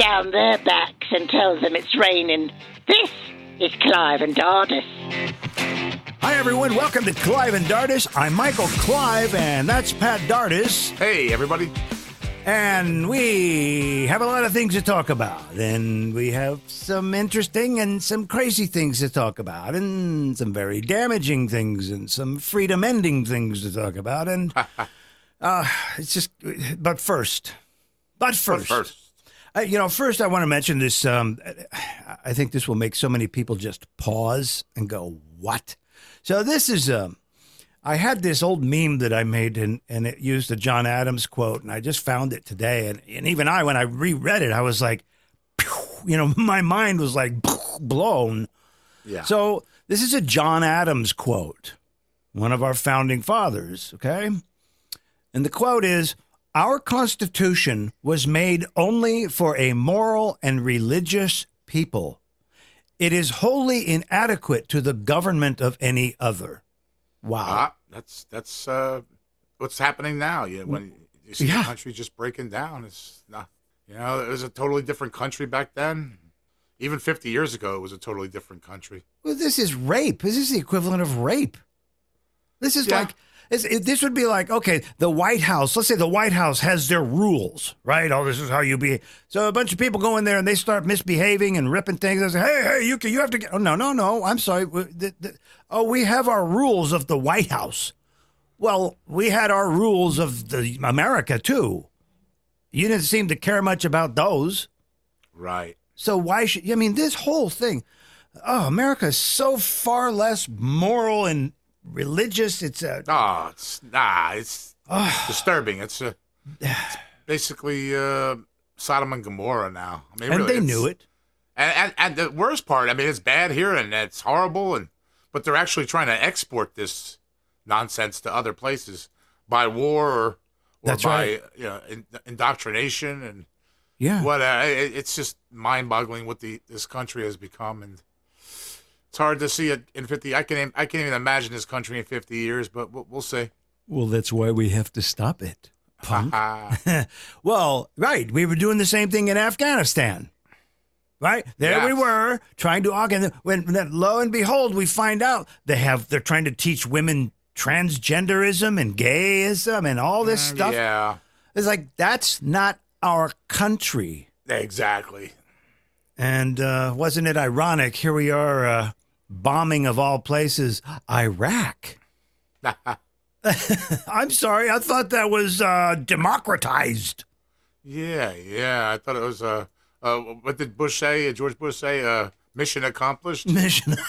down their backs and tells them it's raining. This is Clive and Dardis. Hi, everyone. Welcome to Clive and Dardis. I'm Michael Clive, and that's Pat Dardis. Hey, everybody. And we have a lot of things to talk about. And we have some interesting and some crazy things to talk about, and some very damaging things, and some freedom ending things to talk about. And uh, it's just, but first, but first, First. Uh, you know, first I want to mention this. Um, I think this will make so many people just pause and go, "What?" So this is um, I had this old meme that I made, and and it used a John Adams quote, and I just found it today, and and even I, when I reread it, I was like, you know, my mind was like blown. Yeah. So this is a John Adams quote, one of our founding fathers, okay? And the quote is Our Constitution was made only for a moral and religious people. It is wholly inadequate to the government of any other. Wow. Ah, that's that's uh, what's happening now. You when you see Yeah. the country just breaking down, it's not. You know, it was a totally different country back then. Even 50 years ago, it was a totally different country. Well, this is rape. This is the equivalent of rape. This is Yeah. like it, this would be like okay, the White House. Let's say the White House has their rules, right? Oh, this is how you be. So a bunch of people go in there and they start misbehaving and ripping things. They say, hey, hey, you can, you have to get. Oh no, no, no. I'm sorry. The- the- oh, we have our rules of the White House. Well, we had our rules of the America too. You didn't seem to care much about those. Right. So why should I mean this whole thing? Oh, America is so far less moral and religious. It's a Ah, it's nah, it's disturbing. It's, uh it's basically uh, Sodom and Gomorrah now. I mean, and really, they knew it. And, and and the worst part, I mean, it's bad here and it's horrible, and but they're actually trying to export this nonsense to other places by war or, or That's by right. you know in, indoctrination and Yeah. what. Uh, it, it's just mind-boggling what the this country has become, and it's hard to see it in fifty. I can I can't even imagine this country in fifty years, but we'll, we'll see. Well, that's why we have to stop it. Punk. Well, right. We were doing the same thing in Afghanistan. Right there, we were trying to organize. When, when lo and behold, we find out they have they're trying to teach women transgenderism and gayism and all this stuff. Mm, yeah, It's like that's not our country. exactly. And uh, wasn't it ironic? Here we are, uh, bombing of all places, Iraq. I'm sorry, I thought that was uh, democratized. Yeah, yeah. I thought it was uh, uh what did Bush say? Uh, George Bush say? Uh, mission accomplished. Mission.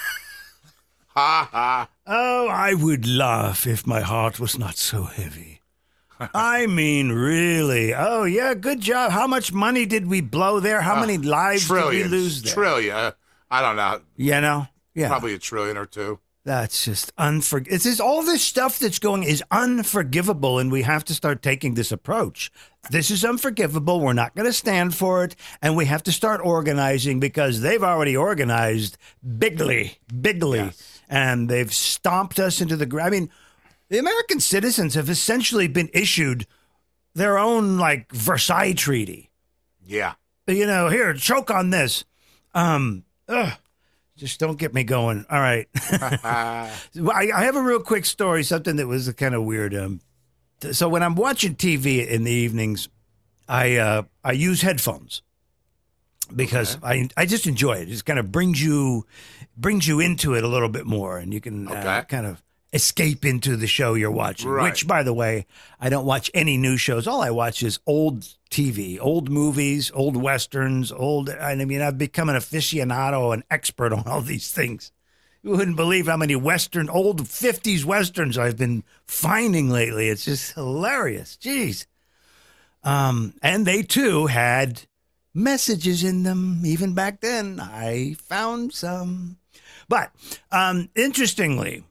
Ha ha. Oh, I would laugh if my heart was not so heavy. I mean, really. Oh, yeah, good job. How much money did we blow there? How many lives Trillions. did we lose there? Trillion. Uh, I don't know. you know? Yeah. Probably a trillion or two. That's just unforgivable. It's just all this stuff that's going is unforgivable, and we have to start taking this approach. This is unforgivable. We're not going to stand for it, and we have to start organizing because they've already organized bigly, bigly, Yes. and they've stomped us into the ground. I mean, the American citizens have essentially been issued their own like Versailles Treaty Yeah. you know, here, choke on this. Um, ugh, just don't get me going. All right. I, I have a real quick story, something that was kind of weird. Um, th- so when I'm watching TV in the evenings, I uh, I use headphones because I I just enjoy it. It just kind of brings you brings you into it a little bit more, and you can uh, kind of escape into the show you're watching. Right. Which, by the way, I don't watch any new shows. All I watch is old TV, old movies, old westerns, old. I mean, I've become an aficionado, an expert on all these things. You wouldn't believe how many Western, old 50s Westerns I've been finding lately. It's just hilarious. Jeez. Um, and they too had messages in them even back then. I found some. But um, interestingly,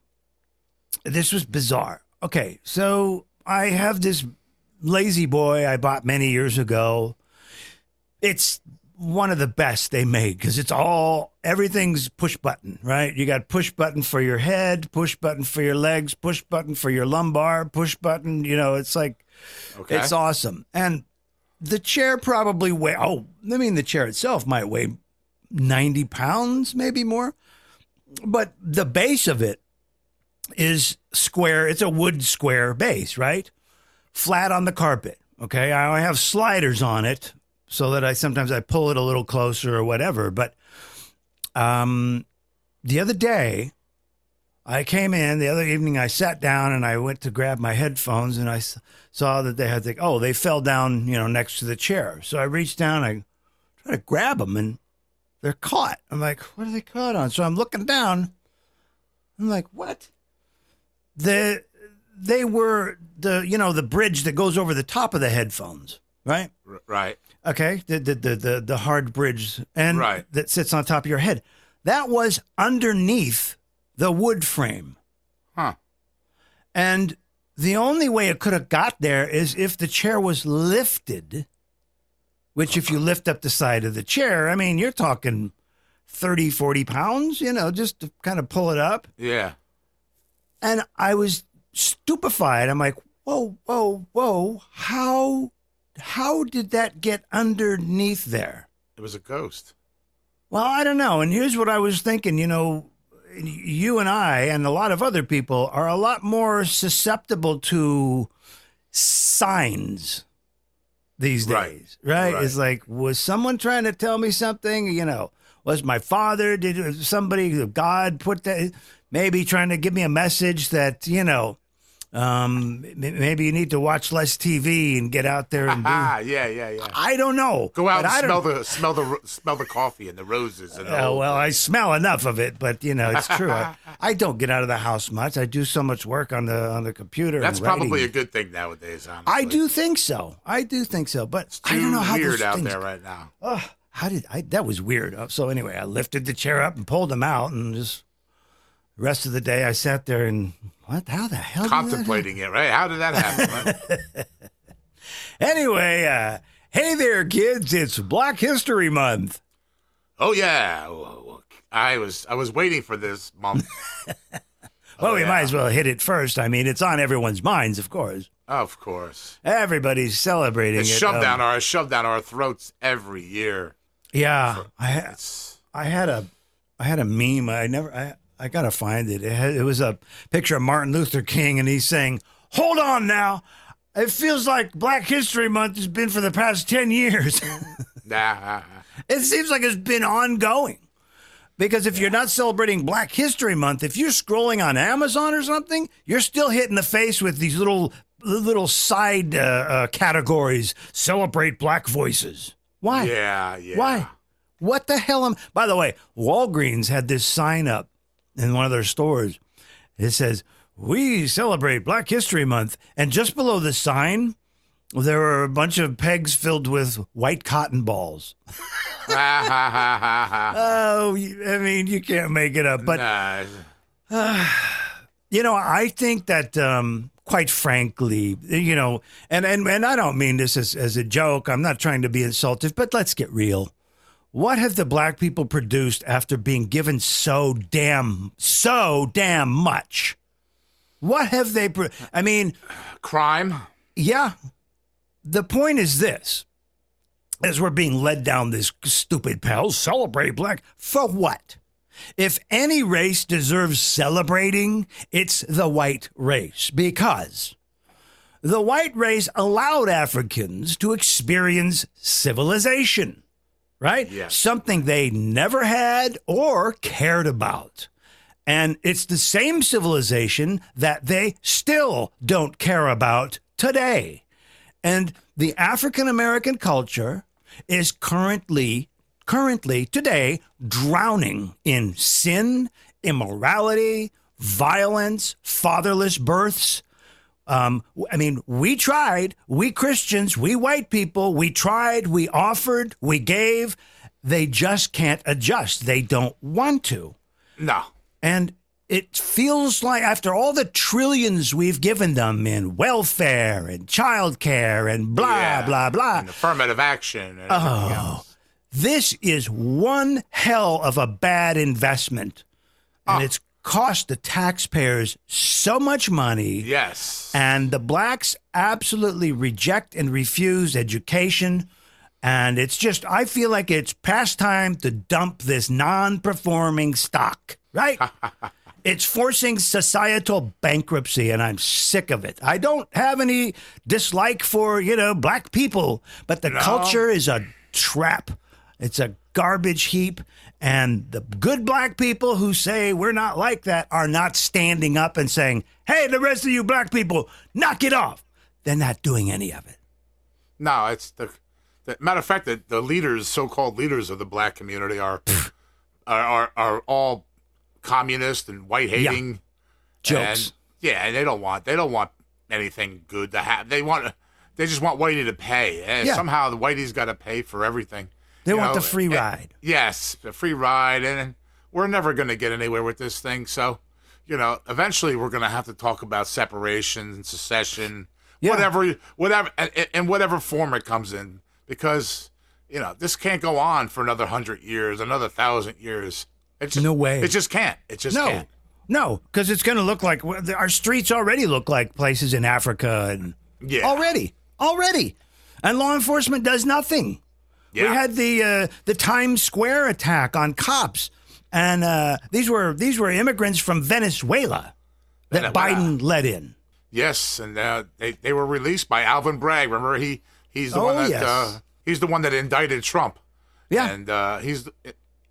this was bizarre. Okay, so I have this lazy boy I bought many years ago. It's one of the best they made because it's all everything's push button, right? You got push button for your head, push button for your legs, push button for your lumbar, push button. You know, it's like Okay. it's awesome. And the chair probably weigh. Oh, I mean, the chair itself might weigh ninety pounds, maybe more. But the base of it is square. It's a wood square base, right? Flat on the carpet. Okay, I have sliders on it so that I sometimes I pull it a little closer or whatever. But um, the other day, I came in the other evening. I sat down and I went to grab my headphones, and I saw that they had the oh they fell down you know next to the chair. So I reached down, I try to grab them, and they're caught. I'm like, what are they caught on? So I'm looking down. I'm like, what? The they were the you know the bridge that goes over the top of the headphones, right? R- right. Okay, the the the the, the hard bridge and Right. that sits on top of your head. That was underneath the wood frame. Huh. And the only way it could have got there is if the chair was lifted, which if you uh-huh. lift up the side of the chair, I mean, you're talking 30, 40 pounds, you know, just to kind of pull it up. Yeah. And I was stupefied. I'm like, whoa, whoa, whoa. How how did that get underneath there? It was a ghost. Well, I don't know. And here's what I was thinking, you know, you and I and a lot of other people are a lot more susceptible to signs these Right. days, right? Right. It's like, was someone trying to tell me something? You know, was my father, did uh, somebody, God put that, maybe trying to give me a message that, you know, um, maybe you need to watch less TV and get out there and do. Ah, yeah, yeah, yeah. I don't know. Go out and smell the smell the smell the coffee and the roses and Oh, whole well. I smell enough of it, but you know, it's true. I, I don't get out of the house much. I do so much work on the on the computer. and That's probably a good thing nowadays. Honestly, I do think so. I do think so, but It's I don't know how weird out things. there right now. Ugh, how did I? That was weird. Uh, So anyway, I lifted the chair up and pulled them out, and just rest of the day I sat there and what? How the hell? Contemplating it, right? How did that happen? right? Anyway, uh, hey there, kids! It's Black History Month. oh yeah, I was I was waiting for this month. Well, Oh, we yeah. might as well hit it first. I mean, it's on everyone's minds, of course. Of course, Everybody's celebrating it's it. shoved Um, down our shoved down our throats every year. Yeah, I ha- It's I had a I had a meme. I never I I gotta find it. It, had, it was a picture of Martin Luther King, and he's saying, "Hold on now." It feels like Black History Month has been for the past ten years. nah. it seems like it's been ongoing. Because if you're not celebrating Black History Month, if you're scrolling on Amazon or something, you're still hit in the face with these little little side uh, uh, categories. Celebrate Black voices. Why? Yeah, yeah. Why? What the hell am By the way, Walgreens had this sign up in one of their stores. It says, "We celebrate Black History Month." And just below the sign, there were a bunch of pegs filled with white cotton balls. Oh, I mean, you can't make it up. But Nah. you know, I think that, um, quite frankly, you know, and, and, and I don't mean this as, as a joke. I'm not trying to be insultive, but let's get real. What have the black people produced after being given so damn, so damn much? What have they? Pro- I mean, crime. yeah. The point is this: as we're being led down this stupid path, celebrate black for what? If any race deserves celebrating, it's the white race because the white race allowed Africans to experience civilization, right? Yes. Something they never had or cared about. And it's the same civilization that they still don't care about today. And the African American culture is currently currently today drowning in sin, immorality, violence, fatherless births. Um, I mean, we tried, we Christians, we white people, we tried, we offered, we gave. They just can't adjust. They don't want to. No. And it feels like after all the trillions we've given them in welfare and childcare and blah, Yeah. blah, blah, And affirmative action. And Oh. this is one hell of a bad investment. And it's cost the taxpayers so much money. Yes. And the blacks absolutely reject and refuse education. And it's just, I feel like it's past time to dump this non performing stock, right? it's forcing societal bankruptcy, and I'm sick of it. I don't have any dislike for, you know, black people, but the No. culture is a trap. It's a garbage heap. And the good black people who say we're not like that are not standing up and saying, hey, the rest of you black people, knock it off. They're not doing any of it. No, it's the, the matter of fact that the leaders, so-called leaders of the black community, are are, are are all communist and white hating Jokes. And, yeah, and they don't want they don't want anything good to happen. They want they just want Whitey to pay. And Yeah. somehow the Whitey's got to pay for everything. They want know, the free and- ride. Yes, the free ride, and we're never going to get anywhere with this thing. So, you know, eventually we're going to have to talk about separation and secession, Yeah. whatever, whatever, and, and whatever form it comes in, because you know this can't go on for another hundred years, another thousand years. It just, No way. It just can't. It just No, can't. no, because it's going to look like our streets already look like places in Africa and Yeah. already, already, and law enforcement does nothing. Yeah. We had the uh, the Times Square attack on cops, and uh, these were these were immigrants from Venezuela that Venezuela. Biden let in. Yes, and uh, they they were released by Alvin Bragg. Remember he he's the Oh, one that yes. uh, he's the one that indicted Trump. Yeah. and uh, he's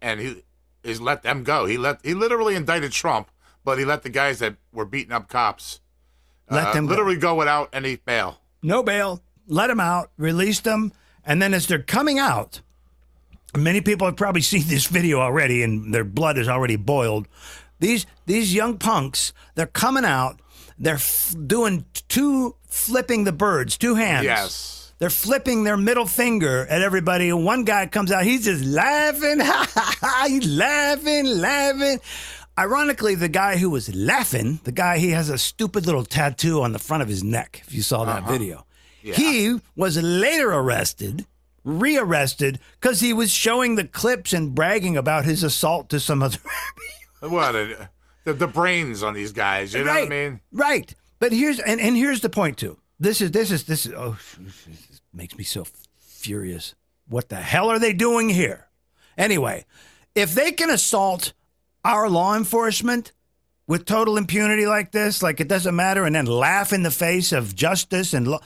and he he's let them go. He let he literally indicted Trump, but he let the guys that were beating up cops Let uh, them go. literally go. without any bail. no bail, let them out, released them, and then as they're coming out, many people have probably seen this video already, and their blood is already boiled. These these young punks, they're coming out, they're f- doing two flipping the birds, two hands. Yes, They're flipping their middle finger at everybody, and one guy comes out, he's just laughing, Ha ha ha. he's laughing, laughing. Ironically, the guy who was laughing, the guy he has a stupid little tattoo on the front of his neck. If you saw that uh-huh. video, he was later arrested, rearrested because he was showing the clips and bragging about his assault to some other. what a, the the brains on these guys. You know right, what I mean? right. But here's and, and here's the point too. This is this is this is oh, this makes me so furious. What the hell are they doing here? Anyway, if they can assault our law enforcement with total impunity like this, like it doesn't matter, and then laugh in the face of justice and law,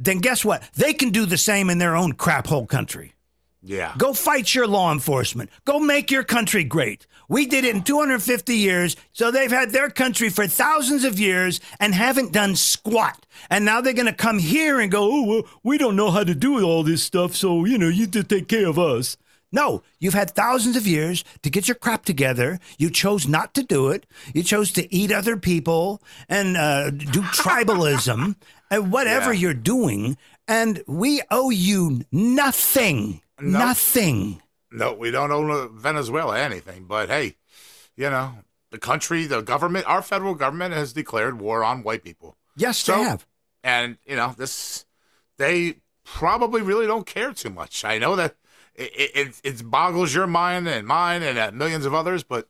then guess what? They can do the same in their own crap hole country. Yeah. Go fight your law enforcement. Go make your country great. We did it in 250 years, so they've had their country for thousands of years and haven't done squat. And now they're going to come here and go, oh, well, we don't know how to do all this stuff, so, you know, you just take care of us. No, you've had thousands of years to get your crap together. You chose not to do it. You chose to eat other people and uh, do tribalism and whatever Yeah. you're doing. And we owe you nothing. Nothing. No, we don't own Venezuela anything. But hey, you know, the country, the government, our federal government has declared war on white people. Yes, So- they have. and you know this they probably really don't care too much i know that it, it, it, it boggles your mind and mine and uh, millions of others but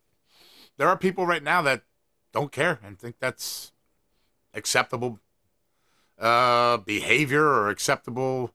there are people right now that don't care and think that's acceptable uh behavior or acceptable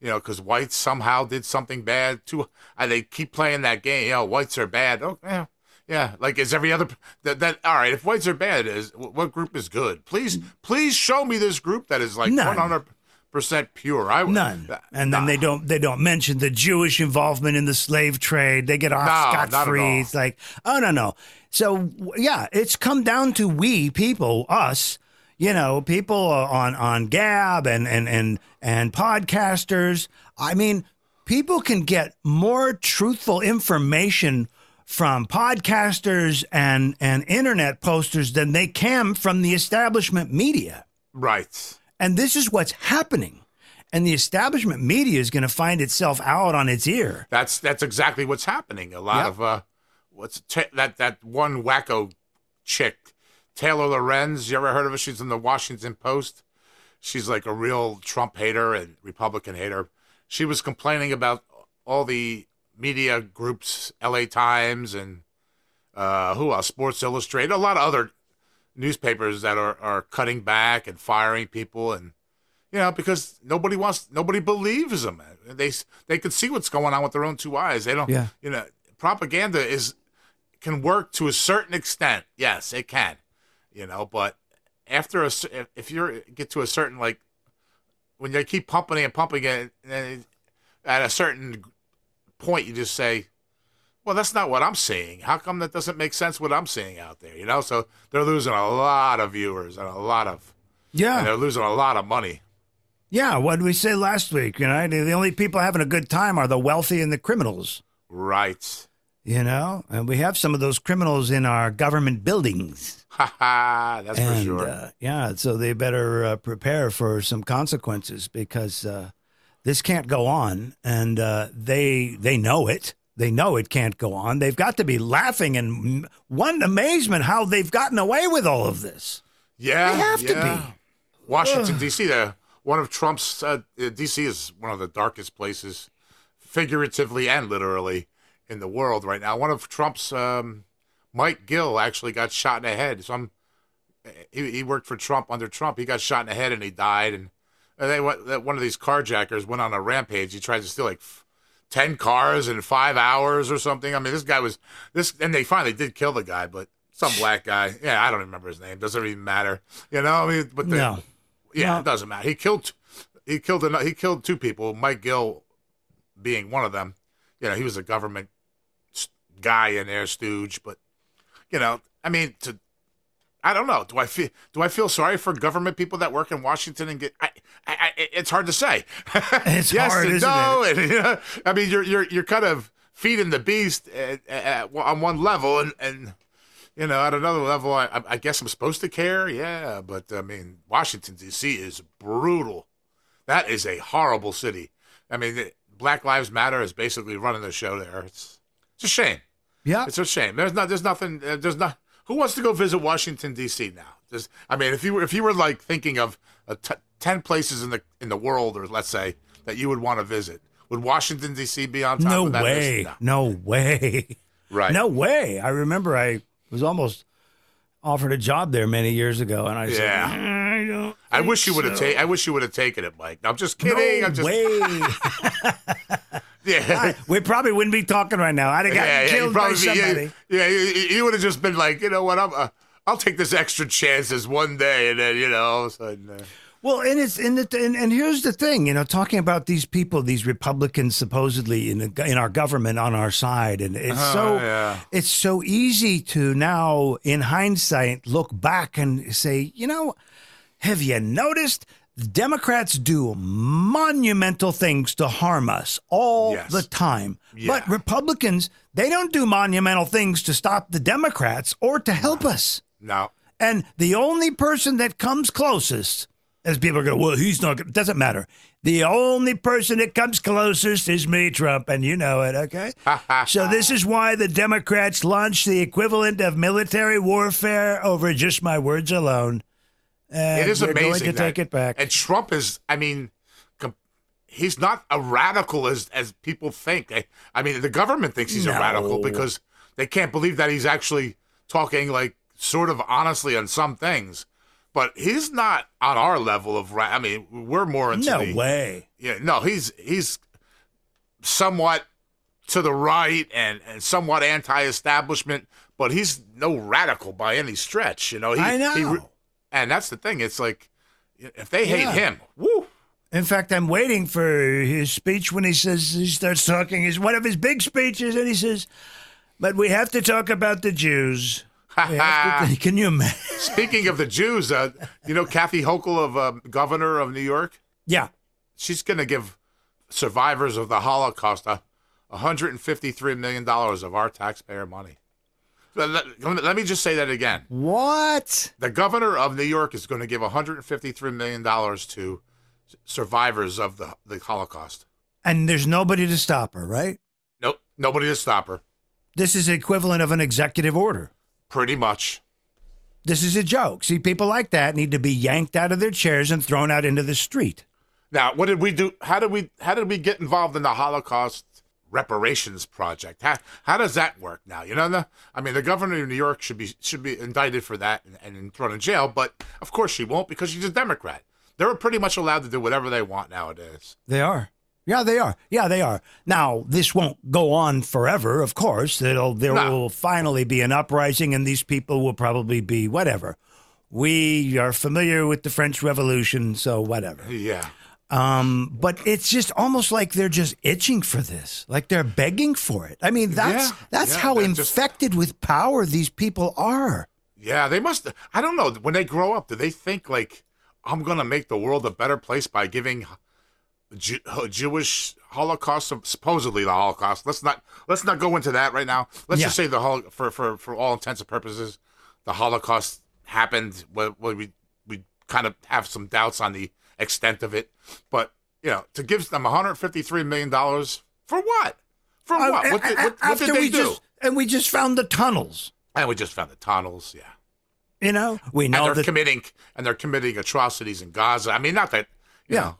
you know because whites somehow did something bad too and they keep playing that game you know whites are bad oh yeah yeah, like is every other that, that all right? If whites are bad, is what group is good? Please, please show me this group that is like one hundred percent pure. I None. uh, And then nah. they don't they don't mention the Jewish involvement in the slave trade. They get off No, scot free. It's like, oh no, no. So yeah, it's come down to we people, us, you know, people on on Gab and and and and podcasters. I mean, people can get more truthful information from podcasters and and internet posters than they can from the establishment media. right. And this is what's happening. And the establishment media is going to find itself out on its ear. That's that's exactly what's happening. A lot Yep. of uh, what's ta- that that one wacko chick, Taylor Lorenz. You ever heard of her? She's in the Washington Post. She's like a real Trump hater and Republican hater. She was complaining about all the media groups, L.A. Times and uh, who else? Sports Illustrated, a lot of other newspapers that are, are cutting back and firing people, and you know because nobody wants, nobody believes them. They they can see what's going on with their own two eyes. They don't. Yeah. You know, propaganda is can work to a certain extent. Yes, it can. You know, but after a if you get to a certain like when they keep pumping it and pumping it, and at a certain point, you just say, "Well, that's not what I'm seeing. How come that doesn't make sense? What I'm seeing out there, you know?" So they're losing a lot of viewers and a lot of, and Yeah. they're losing a lot of money. Yeah. What did we say last week? You know, the only people having a good time are the wealthy and the criminals. Right? You know, and we have some of those criminals in our government buildings. Ha ha. That's for sure. uh, yeah, so they better uh, prepare for some consequences because uh, this can't go on, and uh, they they know it. They know it can't go on. They've got to be laughing in one amazement how they've gotten away with all of this. Yeah, They have to be. Washington D.C. The one of Trump's uh, D.C. is one of the darkest places, figuratively and literally, in the world right now. One of Trump's um, Mike Gill actually got shot in the head. Some he, he worked for Trump under Trump. He got shot in the head and he died. And, and they went, one of these carjackers went on a rampage. He tried to steal like. 10 cars in five hours or something. I mean, this guy was this, and they finally did kill the guy, but some black guy. Yeah, I don't remember his name. Doesn't even matter. You know, I mean, but the, No. yeah, No. it doesn't matter. He killed, he killed, he killed two people. Mike Gill, being one of them. You know, he was a government guy in there, stooge. But you know, I mean, to, I don't know. Do I feel, do I feel sorry for government people that work in Washington and get? I, I, I it's hard to say. It's yes hard, and no, and you know, I mean, you're you're you're kind of feeding the beast at, at, on one level, and and you know, at another level, I, I guess I'm supposed to care. Yeah, but I mean, Washington D.C. is brutal. That is a horrible city. I mean, Black Lives Matter is basically running the show there. It's it's a shame. Yeah. It's a shame. There's not. There's nothing. uh, There's not. Who wants to go visit Washington D.C. now? There's, I mean, if you were if you were like thinking of uh, t- ten places in the in the world, or let's say that you would want to visit, would Washington D.C. be on top No of that way. list? No way. Right. No way. I remember I was almost offered a job there many years ago, and I said, Yeah. I don't. I wish you would have so." taken. I wish you would have taken it, Mike. I'm just kidding. No I'm just. way. Yeah. we probably wouldn't be talking right now. I'd have gotten yeah, killed you'd by probably be, somebody. yeah, yeah, you, you would have just been like, you know what, I'm, uh, I'll take this extra chances one day, and then you know, all of a sudden, uh, Well, and it's and, the, and and here's the thing, you know, talking about these people, these Republicans supposedly in the, in our government on our side, and it's so Oh, yeah. it's so easy to now, in hindsight, look back and say, you know, have you noticed? The Democrats do monumental things to harm us all Yes. the time. But Republicans, they don't do monumental things to stop the Democrats or to help us. no, And the only person that comes closest, as people are going, well, he's not, gonna-" doesn't matter. The only person that comes closest is me, Trump, and you know it, okay? so this is why the Democrats launched the equivalent of military warfare over just my words alone. It is amazing going to that- take it back. And Trump is, I mean, he's not a radical as as people think. I, I mean, the government thinks he's a radical because they can't believe that he's actually talking like sort of honestly on some things. But he's not on our level of. Ra- I mean, we're more into no the, way. Yeah, no, he's he's somewhat to the right and, and somewhat anti-establishment, but he's no radical by any stretch. You know, he, I he know. And that's the thing. It's like if they hate Yeah. him, woo. In fact, I'm waiting for his speech when he says he starts talking. Is one of his big speeches, and he says, "But we have to talk about the Jews." To- can you imagine? Speaking of the Jews, uh, you know Kathy Hochul of uh, governor of New York. Yeah, She's going to give survivors of the Holocaust a 153 million dollars of our taxpayer money. Let, let- me just say that again. what? The governor of New York is going to give 153 million dollars to survivors of the the Holocaust. And there's nobody to stop her, right? Nope, nobody to stop her. This is equivalent of an executive order. Pretty much. This is a joke. See, people like that need to be yanked out of their chairs and thrown out into the street. Now, what did we do? How did we how did we get involved in the Holocaust reparations project. How how does that work now? You know, the, I mean, the governor of New York should be should be indicted for that and, and thrown in jail, but of course she won't because she's a Democrat. They're pretty much allowed to do whatever they want nowadays. They are. Yeah, they are. Yeah, they are. Now, this won't go on forever, of course. It'll, there No. will finally be an uprising, and these people will probably be whatever. We are familiar with the French Revolution, so whatever. Yeah. Um, but it's just almost like they're just itching for this, like they're begging for it. I mean, that's Yeah, that's yeah, how they're just- infected with power these people are. Yeah, they must. I don't know. When they grow up, do they think like I'm gonna make the world a better place by giving Jew, Jewish Holocaust, supposedly the Holocaust? Let's not let's not go into that right now. Let's Yeah. just say the hol- for for for all intents and purposes, the Holocaust happened. Where we we kind of have some doubts on the extent of it, but you know, to give them 153 million dollars for what? For uh, what? What did, what, what did they we do? just and we just found the tunnels. And we just found the tunnels. Yeah. You know, we and know they're that committing and they're committing atrocities in Gaza. I mean, not that you Yeah. know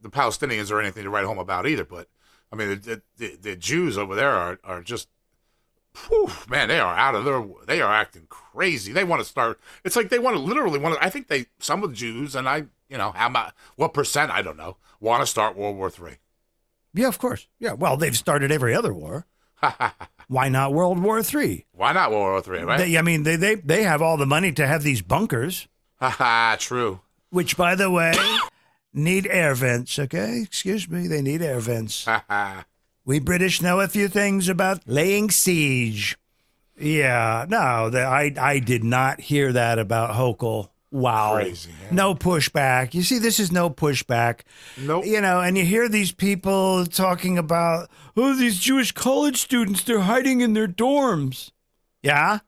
the Palestinians are anything to write home about either, but I mean the the, the Jews over there are are just. Whew, man, they are out of their. They are acting crazy. They want to start. It's like they want to literally want to. I think they some of the Jews and I, you know, how much, what percent I don't know, want to start World War Three. Yeah, of course. Yeah. Well, they've started every other war. Why not World War Three? Why not World War Three? Right? They, I mean, they, they they have all the money to have these bunkers, Ha ha. True. which, by the way, need air vents. Okay, excuse me, they need air vents. Ha ha. We British know a few things about laying siege. Yeah, no, the, I I did not hear that about Hochul. Wow, Crazy, no pushback. You see, this is no pushback. Nope. You know, and you hear these people talking about, oh, these Jewish college students, they're hiding in their dorms. Yeah.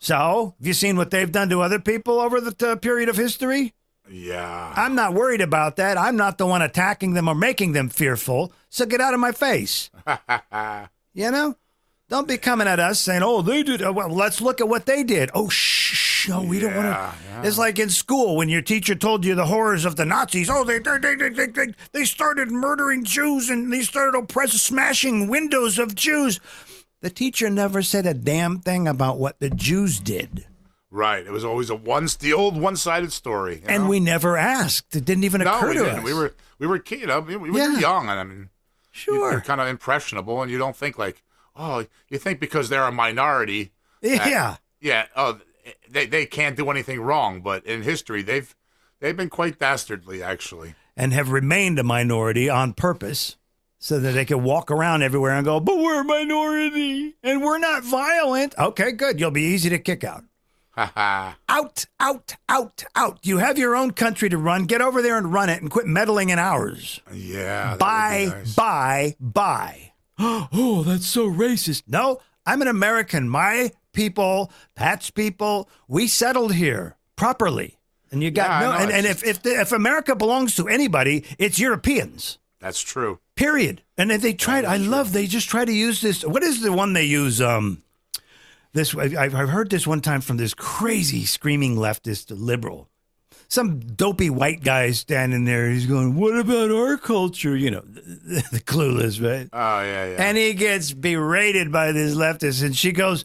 So, have you seen what they've done to other people over the uh, period of history? Yeah. I'm not worried about that. I'm not the one attacking them or making them fearful. So get out of my face. You know? Don't be coming at us saying, oh, they did. oh, Well, let's look at what they did. Oh, shh. No, we don't want to. yeah. It's like in school when your teacher told you the horrors of the Nazis. Oh, they they they they, they, they started murdering Jews and they started oppressing, smashing windows of Jews. The teacher never said a damn thing about what the Jews did, Right. It was always a one the old one sided story. and know? we never asked. It didn't even no, occur we to didn't. us. We were we were kid, you know, we, we were Yeah. young, and I mean, sure. you're kind of impressionable, and you don't think like, oh, you think because they're a minority, yeah. yeah, oh, they they can't do anything wrong. But in history, they've they've been quite dastardly, actually. and have remained a minority on purpose so that they can walk around everywhere and go, but we're a minority and we're not violent. Okay, good. You'll be easy to kick out. Ha ha. Out, out, out, out. You have your own country to run. Get over there and run it and quit meddling in ours. Yeah. that would be Bye, nice. bye, bye. Oh, that's so racist. No, I'm an American. My people, Pat's people, we settled here properly. And you got Yeah, no, and, and if if, the, if America belongs to anybody, it's Europeans. That's true. Period. And they tried, I love. They just try to use this. What is the one they use? Um, this I've, I've heard this one time from this crazy screaming leftist liberal. Some dopey white guy standing there. He's going, "What about our culture?" You know, the, the clueless, right? Oh yeah, yeah. And he gets berated by this leftist, and she goes,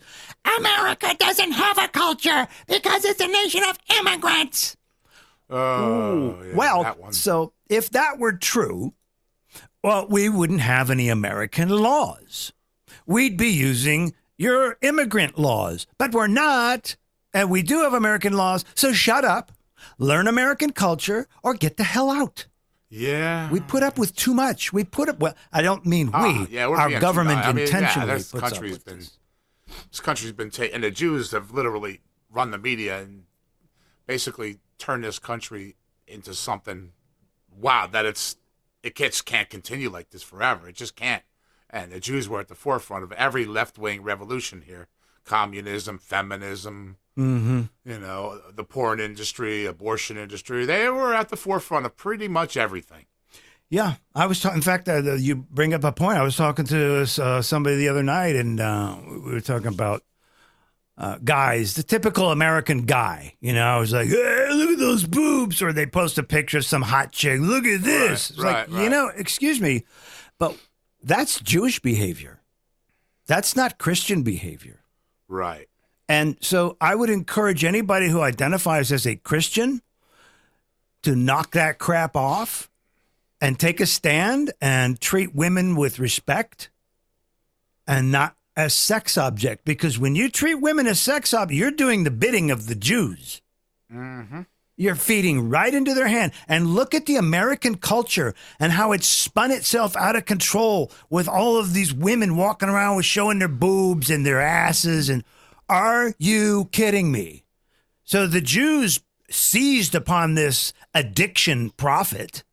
America doesn't have a culture because it's a nation of immigrants. oh, yeah, well, so if that were true, well, we wouldn't have any American laws. We'd be using your immigrant laws, but we're not. And we do have American laws. So shut up, learn American culture, or get the hell out. yeah. We put up with too much. We put up, well, I don't mean Ah, we. yeah, we're Our being too government nice. I mean, intentionally yeah, this puts up country's with been this. This country's been taken, and the Jews have literally run the media and basically turned this country into something. Wow, that it's it just can't continue like this forever. It just can't. And the Jews were at the forefront of every left wing revolution here: communism, feminism, Mm-hmm. you know, the porn industry, abortion industry. They were at the forefront of pretty much everything. Yeah, I was talking. In fact, uh, you bring up a point. I was talking to uh, somebody the other night, and uh, we were talking about uh, guys, the typical American guy. You know, I was like, hey, "Look at those boobs," or they post a picture of some hot chick. Look at this. Right, it's like, right, you know, excuse me, but That's Jewish behavior. That's not Christian behavior. Right. And so I would encourage anybody who identifies as a Christian to knock that crap off and take a stand and treat women with respect and not as sex object because when you treat women as sex object you're doing the bidding of the Jews. Mm-hmm. You're feeding right into their hand. And look at the American culture and how it's spun itself out of control with all of these women walking around with showing their boobs and their asses. And are you kidding me? So the Jews seized upon this addiction profit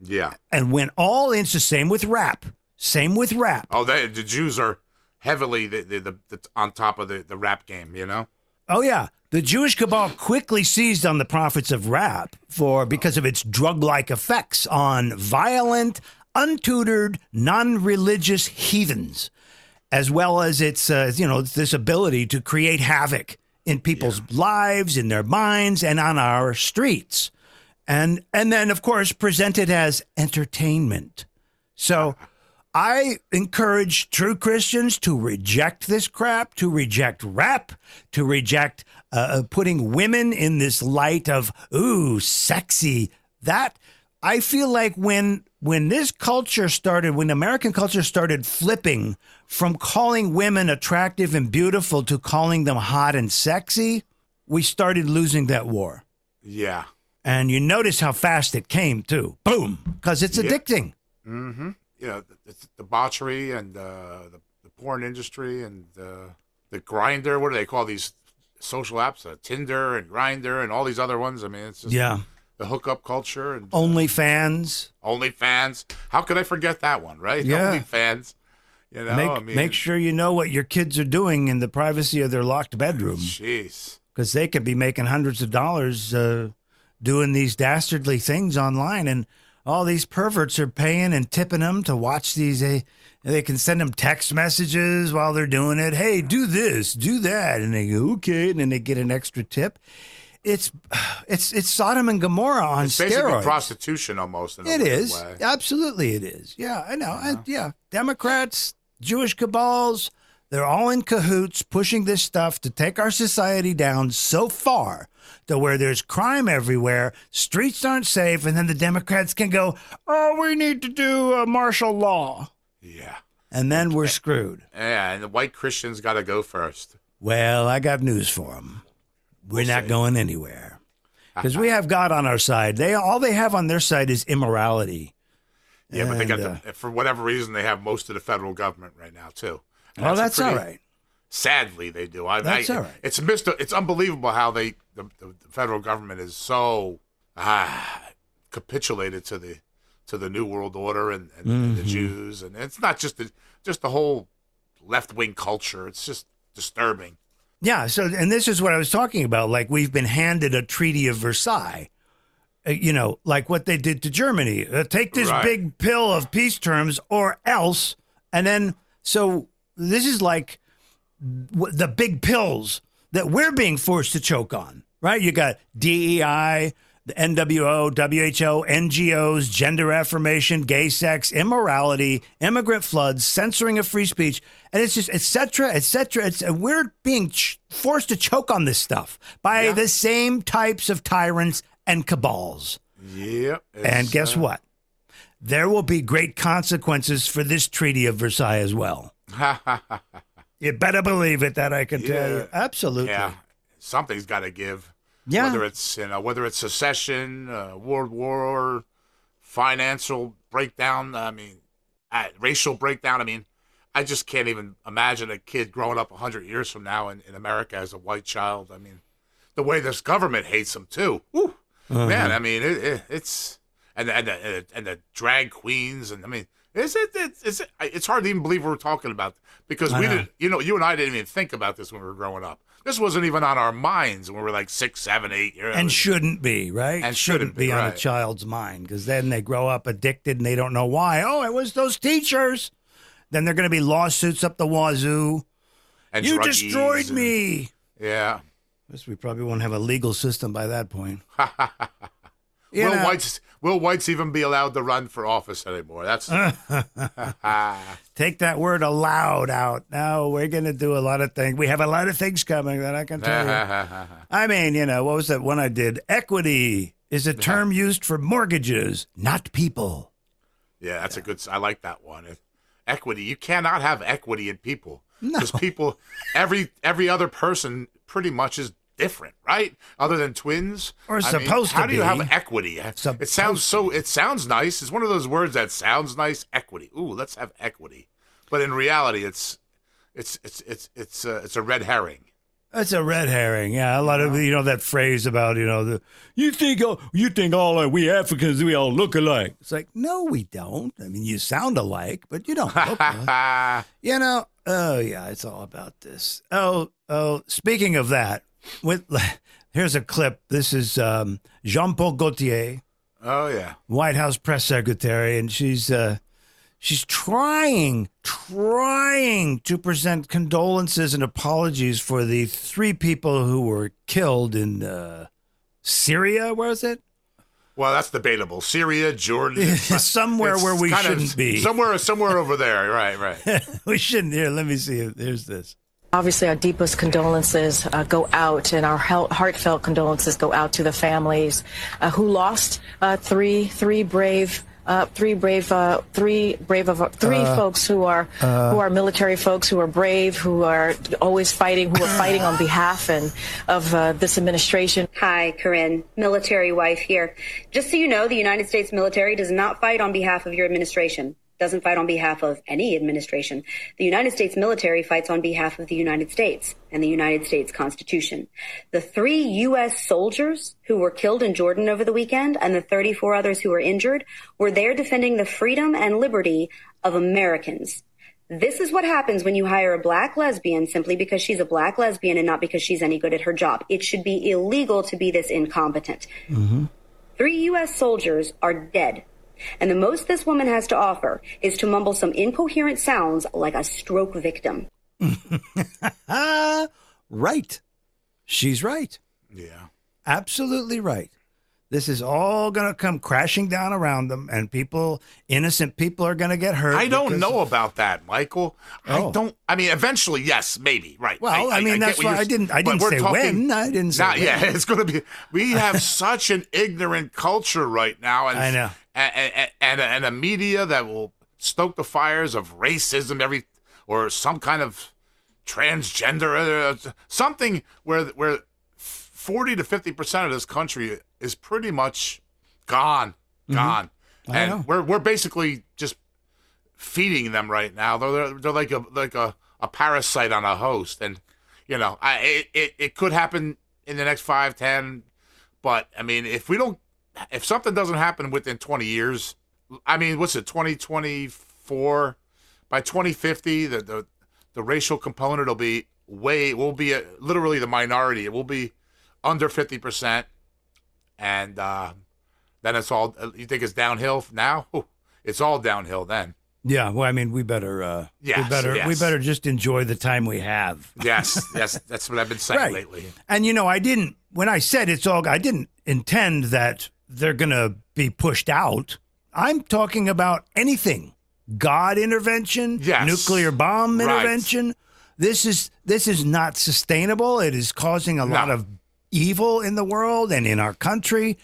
Yeah. and went all into same with rap. Same with rap. Oh, they, the Jews are heavily the, the, the, the on top of the, the rap game. You know. Oh yeah, the Jewish cabal quickly seized on the profits of rap for because of its drug-like effects on violent, untutored, non-religious heathens, as well as its uh, you know this ability to create havoc in people's lives, in their minds, and on our streets, and and then of course presented as entertainment. So. I encourage true Christians to reject this crap, to reject rap, to reject uh, putting women in this light of ooh sexy. That I feel like when when this culture started, when American culture started flipping from calling women attractive and beautiful to calling them hot and sexy, we started losing that war. Yeah. And you notice how fast it came too. Boom, because it's Yeah. addicting. Mm-hmm. You know, the, the debauchery and uh, the, the porn industry and uh, the Grindr. What do they call these social apps? Uh, Tinder and Grindr and all these other ones. I mean, it's just Yeah. the hookup culture and OnlyFans. OnlyFans. How could I forget that one? Right? Yeah. OnlyFans. You know, make I mean, make sure you know what your kids are doing in the privacy of their locked bedroom Jeez. because they could be making hundreds of dollars uh, doing these dastardly things online and all these perverts are paying and tipping them to watch these uh, they can send them text messages while they're doing it hey do this do that and they go okay and then they get an extra tip it's it's it's Sodom and Gomorrah on It's basically steroids. prostitution almost. In a It way. Absolutely, it is. Yeah, I know. I, yeah. Democrats, Jewish cabals, they're all in cahoots pushing this stuff to take our society down so far to where there's crime everywhere, streets aren't safe, and then the Democrats can go, oh, we need to do a martial law. Yeah. And then we're screwed. Yeah, and the white Christians got to go first. Well, I got news for them. We're We'll not see. going anywhere. Because we have God on our side. They all they have on their side is immorality. Yeah, but they got And, uh, the, for whatever reason they have most of the federal government right now too. And Well, that's all pretty- right. Sadly, they do. I, That's I, all right. It's missed. It's unbelievable how they the, the, the federal government is so ah, capitulated to the to the new world order and, and, and the Mhm. Jews, and it's not just the just the whole left wing culture. It's just disturbing. Yeah. So, and this is what I was talking about. Like, we've been handed a Treaty of Versailles, uh, you know, like what they did to Germany. Uh, take this Right. big pill of peace terms or else. And then, so this is like w- the big pills that we're being forced to choke on, right? You got DEI, the NWO, WHO, NGOs, gender affirmation, gay sex, immorality, immigrant floods, censoring of free speech, and it's just et cetera, et cetera. It's, and we're being ch- forced to choke on this stuff by Yeah. the same types of tyrants and cabals. Yep. and guess uh, what? There will be great consequences for this Treaty of Versailles as well. You better believe it. That I can tell you. Absolutely. yeah, something's got to give. Yeah. Whether it's you know whether it's secession, uh, world war, financial breakdown. I mean, uh, racial breakdown. I mean, I just can't even imagine a kid growing up hundred years from now in, in America as a white child. I mean, the way this government hates them too. Woo. Uh-huh. Man, I mean, it, it, it's and and the, and the drag queens and I mean. Is it, it's, it's, it's hard to even believe we're talking about because we didn't, you know, you and I didn't even think about this when we were growing up. This wasn't even on our minds when we were like six, seven, eight years and shouldn't be right. And shouldn't be, on a child's mind because then they grow up addicted and they don't know why. Oh, it was those teachers. Then they're going to be lawsuits up the wazoo. and you destroyed and- me. Yeah. Guess we probably won't have a legal system by that point. You will know. White's will White's even be allowed to run for office anymore? That's Take that word allowed out. No, we're going to do a lot of things. We have a lot of things coming that I can tell you. I mean, you know, what was that one I did? Equity is a term used for mortgages, not people. yeah, that's a good. I like that one. Equity. You cannot have equity in people because people, every every other person, pretty much is different, right? Other than twins, Or I mean, supposed to be. How do you have equity? it sounds so. It sounds nice. It's one of those words that sounds nice. Equity. Ooh, let's have equity. But in reality, it's it's it's it's it's uh, it's a red herring. That's a red herring. Yeah, a lot of you know that phrase about you know the you think all, you think all uh, we Africans we all look alike. It's like no, we don't. I mean, you sound alike, but you don't look alike. You know, oh yeah, it's all about this. Oh, oh. Speaking of that, with here's a clip. This is um, Jean Paul Gaultier, oh yeah. White House press secretary, and she's uh, she's trying, trying to present condolences and apologies for the three people who were killed in uh, Syria. Where is it? Well, that's debatable. Syria, Jordan, Somewhere where we shouldn't be. Somewhere, somewhere over there. Right, right. we shouldn't. Here, let me see. Here's this. Obviously, our deepest condolences uh, go out, and our heartfelt condolences go out to the families uh, who lost uh, three three brave. Uh, three brave, uh, three brave of three folks who are who are military folks who are brave, who are always fighting, who are fighting on behalf and of uh, this administration. Hi, Karine, military wife here. Just so you know, the United States military does not fight on behalf of your administration, doesn't fight on behalf of any administration. The United States military fights on behalf of the United States and the United States Constitution. The three U.S. soldiers who were killed in Jordan over the weekend and the 34 others who were injured were there defending the freedom and liberty of Americans. This is what happens when you hire a black lesbian simply because she's a black lesbian and not because she's any good at her job. It should be illegal to be this incompetent. Mm-hmm. Three U.S. soldiers are dead. And the most this woman has to offer is to mumble some incoherent sounds like a stroke victim. Right. She's right. Yeah. Absolutely right. This is all going to come crashing down around them, and people, innocent people, are going to get hurt. I don't know about that, Michael. Oh. I don't. I mean, eventually, yes, maybe. Right. Well, I, mean, get that's why I didn't. I didn't say talking- when. I didn't say. Not, when. yeah, it's going to be. We have such an ignorant culture right now, and I know. and, and, and a media that will stoke the fires of racism, every or some kind of transgender, uh, something where where forty to fifty percent of this country is pretty much gone, gone, Mm-hmm. I know. and we're we're basically just feeding them right now. They're they're, they're like a like a, a parasite on a host, and you know, I it, it it could happen in the next five, ten, but I mean, if we don't, if something doesn't happen within twenty years, I mean, what's it, twenty twenty four? By twenty fifty, the the the racial component will be way will be a, literally the minority. It will be under fifty percent, and uh, then it's all. You think it's downhill now? It's all downhill then. Yeah. Well, I mean, we better. Uh, we Yes, better. We better just enjoy the time we have. Yes, yes, that's what I've been saying Right. lately. And you know, I didn't when I said it's all I didn't intend that they're going to be pushed out. I'm talking about anything. God intervention, Yes. nuclear bomb Right. intervention. This is this is not sustainable. It is causing a lot of evil in the world and in our country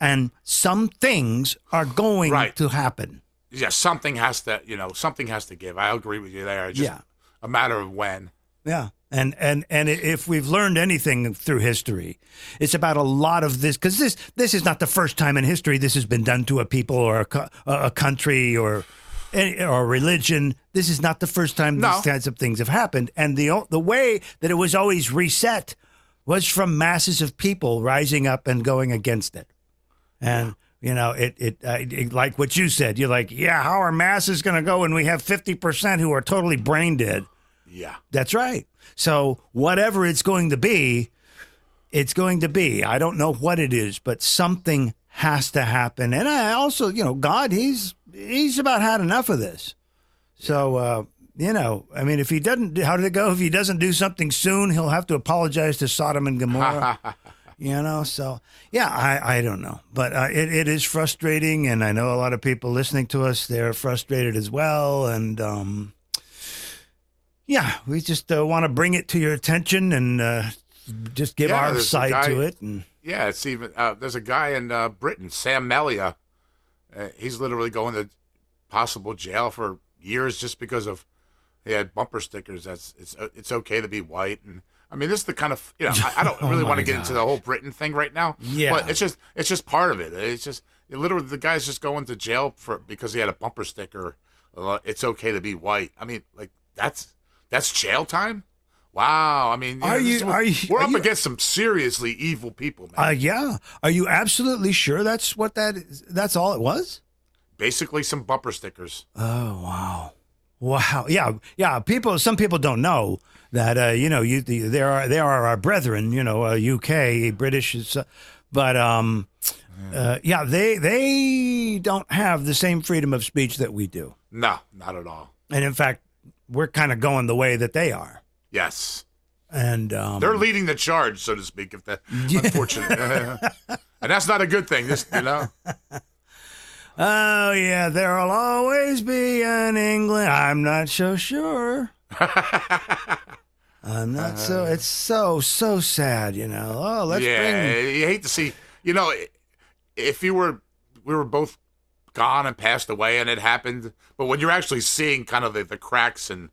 and some things are going Right. to happen. Yeah, something has to, you know, something has to give. I agree with you there. It's just Yeah. a matter of when. Yeah. And and and if we've learned anything through history, it's about a lot of this because this this is not the first time in history this has been done to a people or a, a country or or a religion. This is not the first time No. these kinds of things have happened. And the the way that it was always reset was from masses of people rising up and going against it. And you know, it it, uh, it like what you said. You're like, yeah, how are masses going to go when we have fifty percent who are totally brain dead? Yeah. That's right. So whatever it's going to be, it's going to be. I don't know what it is, but something has to happen. And I also, you know, God, he's he's about had enough of this. So uh, you know, I mean, if he doesn't, how did it go? If he doesn't do something soon, he'll have to apologize to Sodom and Gomorrah. You know, so yeah, I, I don't know, but uh, it, it is frustrating, and I know a lot of people listening to us they're frustrated as well, and um, yeah, we just uh, want to bring it to your attention and uh, just give Yeah, our side guy- to it, and Yeah, it's even uh, there's a guy in uh, Britain, Sam Melia. Uh, he's literally going to possible jail for years just because of he had bumper stickers. That's it's uh, it's okay to be white, and I mean this is the kind of you know I, I don't Oh really want to get into the whole Britain thing right now. Yeah. but it's just it's just part of it. It's just literally the guy's just going to jail for because he had a bumper sticker. Uh, it's okay to be white. I mean, like that's that's jail time. Wow. I mean, Are this you- are you- We're are up you- against some seriously evil people, man. uh, yeah, are you absolutely sure that's what that is? That's all it was? Basically, some bumper stickers. Oh wow, wow, yeah, yeah. People, some people don't know that uh, you know you the, there are there are our brethren, you know, uh, UK, British, is, uh, but um, uh, yeah, they they don't have the same freedom of speech that we do, No, not at all. and in fact, we're kind of going the way that they are, Yes. and um, They're leading the charge, so to speak, if that unfortunate. and that's not a good thing, this you know. Oh yeah, there'll always be an England. I'm not so sure. I'm not so. Uh. It's so so sad, you know. Oh, let's yeah, bring. you hate to see. You know, if you were, we were both gone and passed away, and it happened. But when you're actually seeing kind of the, the cracks and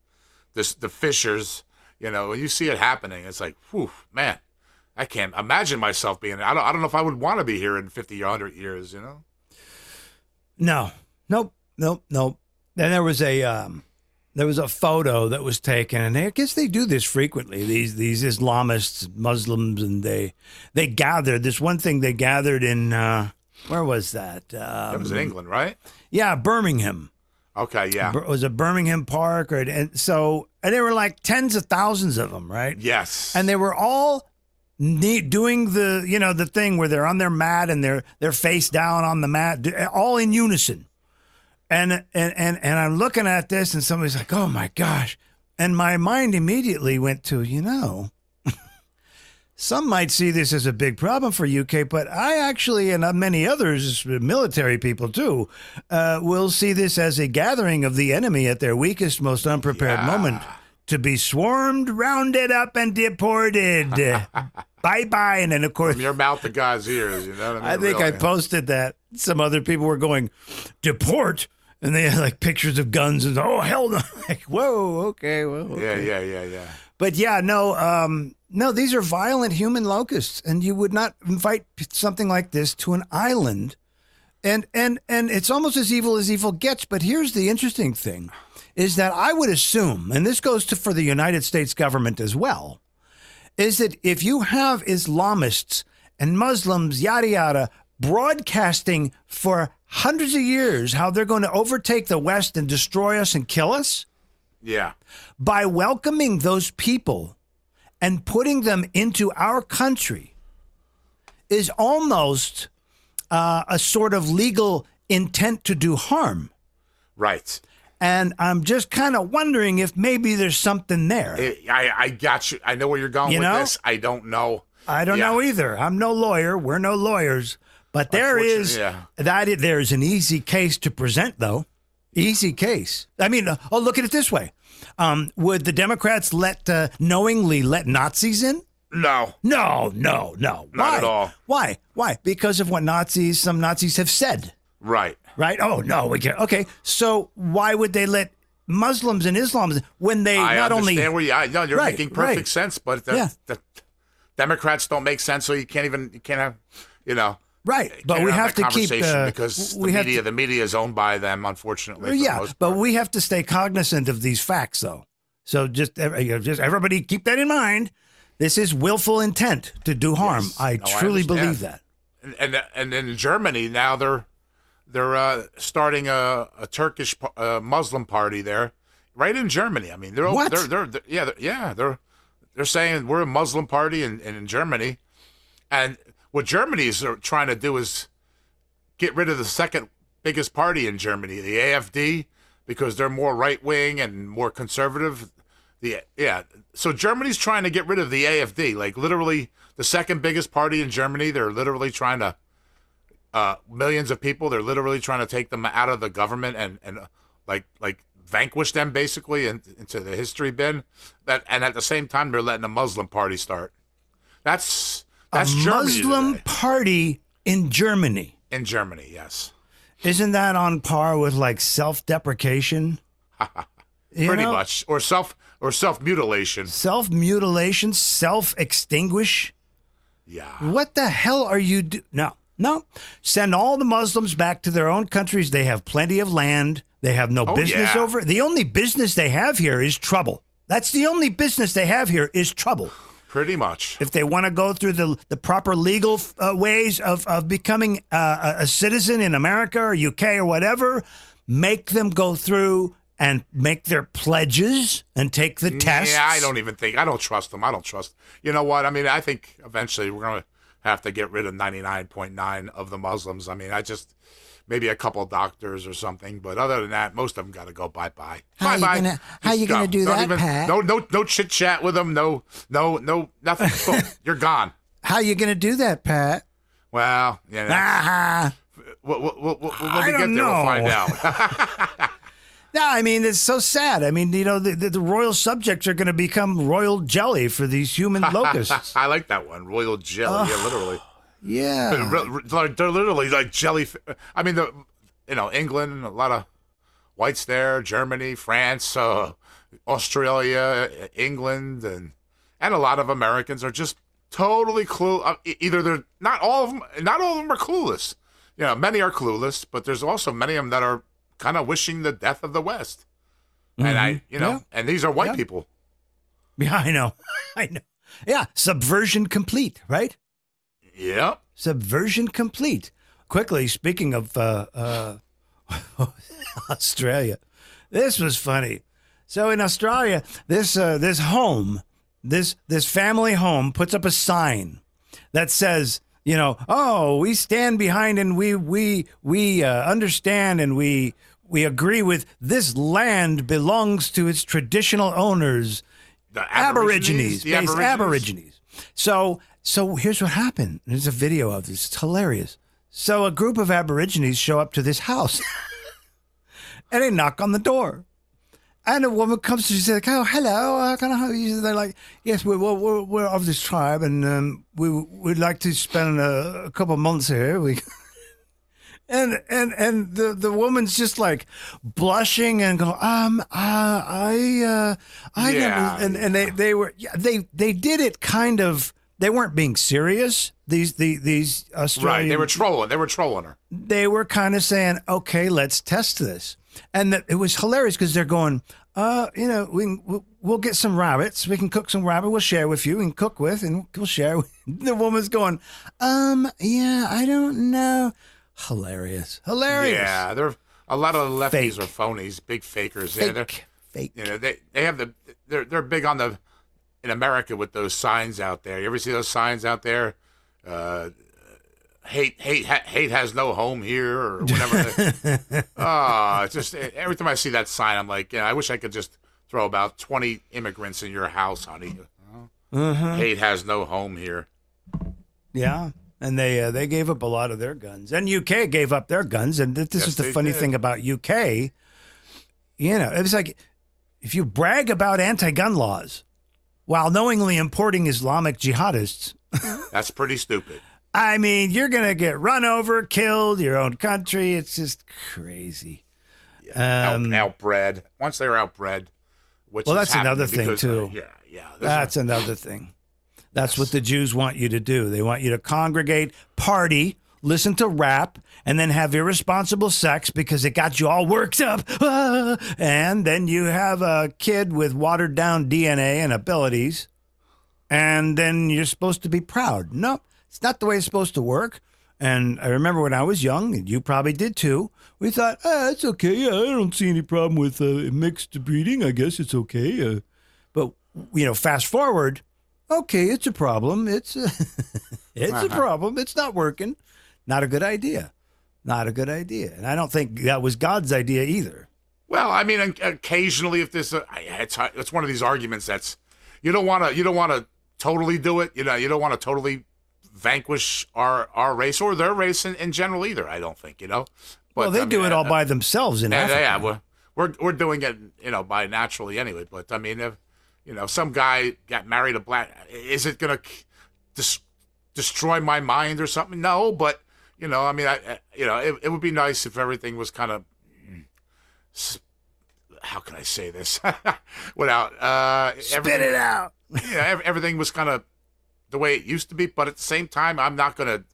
the the fissures, you know, when you see it happening, it's like, whew, man, I can't imagine myself being. I don't. I don't know if I would want to be here in 50 or 100 years. You know. No, nope, nope, nope. Then there was a um, there was a photo that was taken, and I guess they do this frequently. These these Islamists, Muslims, and they they gathered. This one thing they gathered in uh, where was that? That Um, was in England, right? yeah, Birmingham. Okay, yeah. Bir- was it Birmingham Park? Or and so and there were like tens of thousands of them, right? Yes. and they were all doing the you know the thing where they're on their mat and they're they're face down on the mat all in unison. And and and, and i'm looking at this and somebody's like oh my gosh. And my mind immediately went to you know some might see this as a big problem for UK, but I actually, and many others, military people too, uh, will see this as a gathering of the enemy at their weakest, most unprepared Yeah. moment to be swarmed, rounded up, and deported. bye bye. And then, of course, From your mouth to God's ears, you know what I mean? I think I posted that. Some other people were going, deport. And they had like pictures of guns and, oh, hell no. Like, whoa, okay, well. Yeah, okay. yeah, yeah, yeah. But yeah, no, um, no, these are violent human locusts, and you would not invite something like this to an island. And and and it's almost as evil as evil gets. But here's the interesting thing: is that I would assume, and this goes to for the United States government as well, is that if you have Islamists and Muslims, yada yada, broadcasting for hundreds of years how they're going to overtake the West and destroy us and kill us Yeah. by welcoming those people and putting them into our country is almost uh, a sort of legal intent to do harm. Right. And I'm just kind of wondering if maybe there's something there. I, I, got you. I know where you're going You with know? this. I don't know. I don't Yeah. know either. I'm no lawyer. We're no lawyers. But there is Unfortunately, that i- there's an easy case to present, though. Easy case. I mean, uh, oh, look at it this way: um, Would the Democrats let uh, knowingly let Nazis in? No. No, no, no. Not Why? at all. Why? Why? Because of what Nazis, some Nazis have said, Right. Right? Oh no, we can't. Okay, so why would they let Muslims and Islams when they I not only where you. I, no, you're Right, making perfect right. sense, but the, Yeah. the Democrats don't make sense, so you can't even. You can't have. You know. right? But we have to keep conversation uh, because the media, to, the media is owned by them, unfortunately. for the yeah, most but we have to stay cognizant of these facts, though. So just just everybody keep that in mind. This is willful intent to do harm. Yes. I No, truly understand. believe that. and and, and in Germany now they're they're uh, starting a, a Turkish uh, Muslim party there, right in Germany. I mean, they're What? they're, they're, they're yeah they're, yeah they're they're saying we're a Muslim party in, in, in Germany, and what Germany is trying to do is get rid of the second biggest party in Germany, the AFD, because they're more right wing and more conservative. The yeah. So Germany's trying to get rid of the AFD. Like literally the second biggest party in Germany. They're literally trying to uh, millions of people. They're literally trying to take them out of the government and and uh, like like vanquish them basically in, into the history bin. That and at the same time they're letting a Muslim party start. That's that's a Germany Muslim today. party in Germany. in Germany. Yes, Isn't that on par with like self-deprecation? Pretty know? much or self or self mutilation. Self-mutilation, self-extinguish. Yeah. What the hell are you do? No, no. Send all the Muslims back to their own countries. They have plenty of land. They have no Oh, business yeah. over. The only business they have here is trouble. That's the only business they have here is trouble. Pretty much. If they want to go through the the proper legal uh, ways of of becoming uh, a a citizen in America or UK or whatever, make them go through and make their pledges and take the test. Yeah, I don't even think I don't trust them. I don't trust. You know what? I mean, I think eventually we're gonna have to get rid of ninety nine point nine of the Muslims. I mean, I just maybe a couple doctors or something, but other than that, most of them got to go bye bye. Bye bye. gonna- how you gonna do that, Pat? No, no, no chit chat with them. No, no, no, nothing. Boom, You're gone. How you going to do that, Pat? Well, yeah. that's- Ah. We'll, we'll, we'll, we'll, when we get there, we'll find out. No, I mean it's so sad. I mean, you know, the, the, the royal subjects are going to become royal jelly for these human locusts. I like that one. Royal jelly. Yeah, literally. yeah. Re- re- like, they're literally like jelly. I mean, the you know England, a lot of whites there, Germany, France, uh, Australia, England, and and a lot of Americans are just totally clue. Uh, either they're not all of them, not all of them are clueless. You know, many are clueless, but there's also many of them that are kind of wishing the death of the West. And I, you know, Mm-hmm. Yeah. and these are white Yeah. people. Yeah, I know. I know. Yeah, subversion complete, right? Yep. Subversion complete. Quickly, speaking of uh, uh, Australia, this was funny. So in Australia, this uh, this home, this this family home, puts up a sign that says, you know, oh, we stand behind and we we we uh, understand and we we agree with this land belongs to its traditional owners, The Aborigines, the yes, Aborigines. So, so here's what happened. There's a video of this. It's hilarious. So a group of Aborigines show up to this house, and they knock on the door. And a woman comes to she's like, "Oh, hello, uh, can I help you?" They're like, "Yes, we're we're, we're, of this tribe, and um, we would like to spend a, a couple of months here." We and and and the the woman's just like blushing and go um uh, i uh i Yeah. and and they they were yeah, they they did it kind of they weren't being serious these the these australian Right. They were trolling. They were trolling her. they were kind of saying okay let's test this and the, it was hilarious because they're going uh you know we can, we'll, get some rabbits we can cook some rabbit we'll share with you can cook with and we'll share the woman's going um yeah i don't know hilarious hilarious Yeah, they're a lot of the lefties Fake. are phonies, big fakers. Yeah, they're fake, fake. you know they they have the they're they're big on the in America with those signs out there. You ever see those signs out there? Uh, hate hate ha- hate has no home here or whatever. Ah, it's just every time I see that sign, I'm like, yeah, I wish I could just throw about twenty immigrants in your house, honey. Uh-huh. Hate has no home here. Yeah, and they uh, they gave up a lot of their guns, and UK gave up their guns, and th- this Yes, is the funny did. thing about UK. You know, it was like if you brag about anti-gun laws while knowingly importing Islamic jihadists. That's pretty stupid. I mean, you're gonna get run over, killed, your own country. It's just crazy. Um, Out, outbred. Once they're outbred, which Well, that's another thing, because, too. uh, yeah, yeah. this is- That's another thing. That's what the Jews want you to do. They want you to congregate, party, listen to rap, and then have irresponsible sex because it got you all worked up. Ah! and then you have a kid with watered down DNA and abilities. And then you're supposed to be proud. No, it's not the way it's supposed to work. And I remember when I was young, and you probably did too, we thought, ah, it's okay. Yeah, I don't see any problem with uh, mixed breeding. I guess it's okay. Uh, but, you know, fast forward, okay, it's a problem. It's a, it's a uh-huh. problem. It's not working. Not a good idea. Not a good idea. And I don't think that was God's idea either. Well, I mean, occasionally, if there's a, uh, it's uh, it's one of these arguments that's you don't want to you don't want to totally do it. You know, you don't want to totally vanquish our our race or their race in, in general either. I don't think you know. But, well, they I do it uh, all uh, by themselves in yeah, Africa. yeah, we're, we're we're doing it, you know, by naturally anyway. But I mean, if you know, some guy got married a black, is it gonna dis- destroy my mind or something? No, but you know, I mean, I, you know, it, it would be nice if everything was kind of, how can I say this without uh, Spit it out. yeah, everything was kind of the way it used to be. But at the same time, I'm not gonna,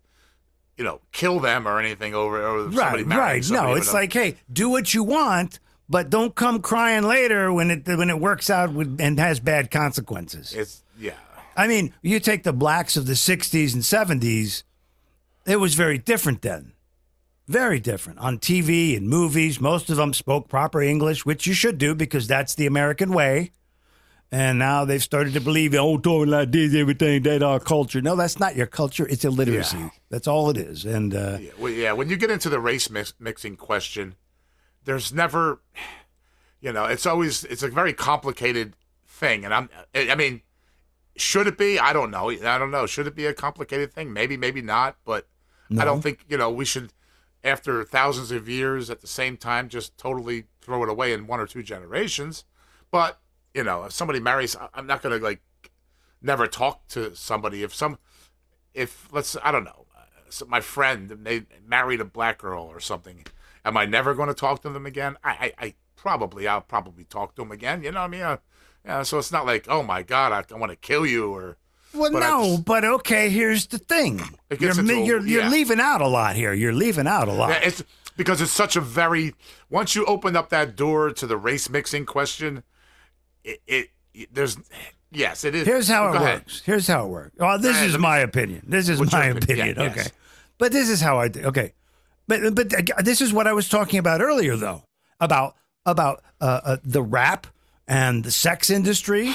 you know, kill them or anything over over somebody Right, right. No, it's like, hey, do what you want, but don't come crying later when it when it works out with, and has bad consequences. it's yeah. I mean, you take the blacks of the 60s and 70s, it was very different then. Very different. On TV and movies, most of them spoke proper English, which you should do because that's the American way. And now they've started to believe, oh, talking like this, everything, that our culture. No, that's not your culture. It's illiteracy. Yeah. That's all it is. And uh, Yeah, well, yeah. When you get into the race mix- mixing question, there's never, you know, it's always it's a very complicated thing, and I'm, I I mean, should it be? I don't know. I don't know. Should it be a complicated thing? Maybe, maybe not. But I don't think you know we should, after thousands of years, at the same time, just totally throw it away in one or two generations. But you know, if somebody marries, I'm not gonna like never talk to somebody if some if let's I don't know, uh, so my friend they married a black girl or something. Am I never going to talk to them again? I, I, I probably I'll probably talk to them again. You know what I mean? Uh, yeah. So it's not like oh my god I, I want to kill you or Well, But no, just- but okay. Here's the thing: It you're a- you're, you're leaving out a lot here. You're leaving out a lot. Yeah, it's because it's such a very once you open up that door to the race mixing question, it, it, there's yes it is. Here's how Go it ahead. works. Here's how it works. Well, this ahead, is my opinion. This is my opinion? opinion. Yeah, okay, yes. but this is how I do. Okay, but but this is what I was talking about earlier, though, about about uh, uh, the rap and the sex industry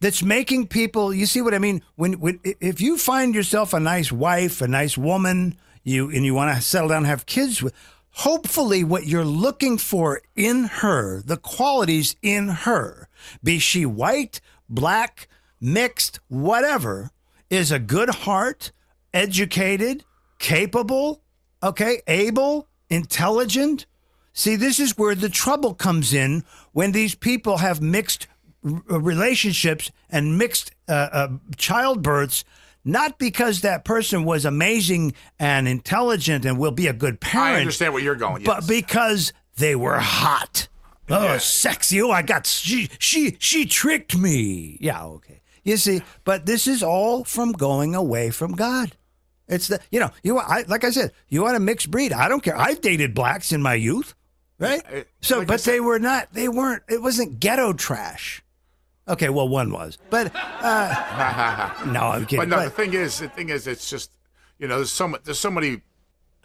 that's making people. You see what I mean? When when if you find yourself a nice wife, a nice woman, you and you want to settle down, and have kids with. Hopefully, what you're looking for in her, the qualities in her, be she white, black, mixed, whatever, is a good heart, educated, capable, okay, able, intelligent. See, this is where the trouble comes in when these people have mixed r- relationships and mixed uh, uh, childbirths, not because that person was amazing and intelligent and will be a good parent. I understand where you're going. Yes. But because they were hot. Oh, sexy. Oh, I got she she she tricked me. Yeah, okay. You see, but this is all from going away from God. It's the you know, you I like I said, you want a mixed breed. I don't care. I've dated blacks in my youth, right? It- so like I but they were not they weren't it wasn't ghetto trash. Okay, well one was. But uh no, I'm kidding. But no, But- the thing is, the thing is, it's just you know, there's so there's so many.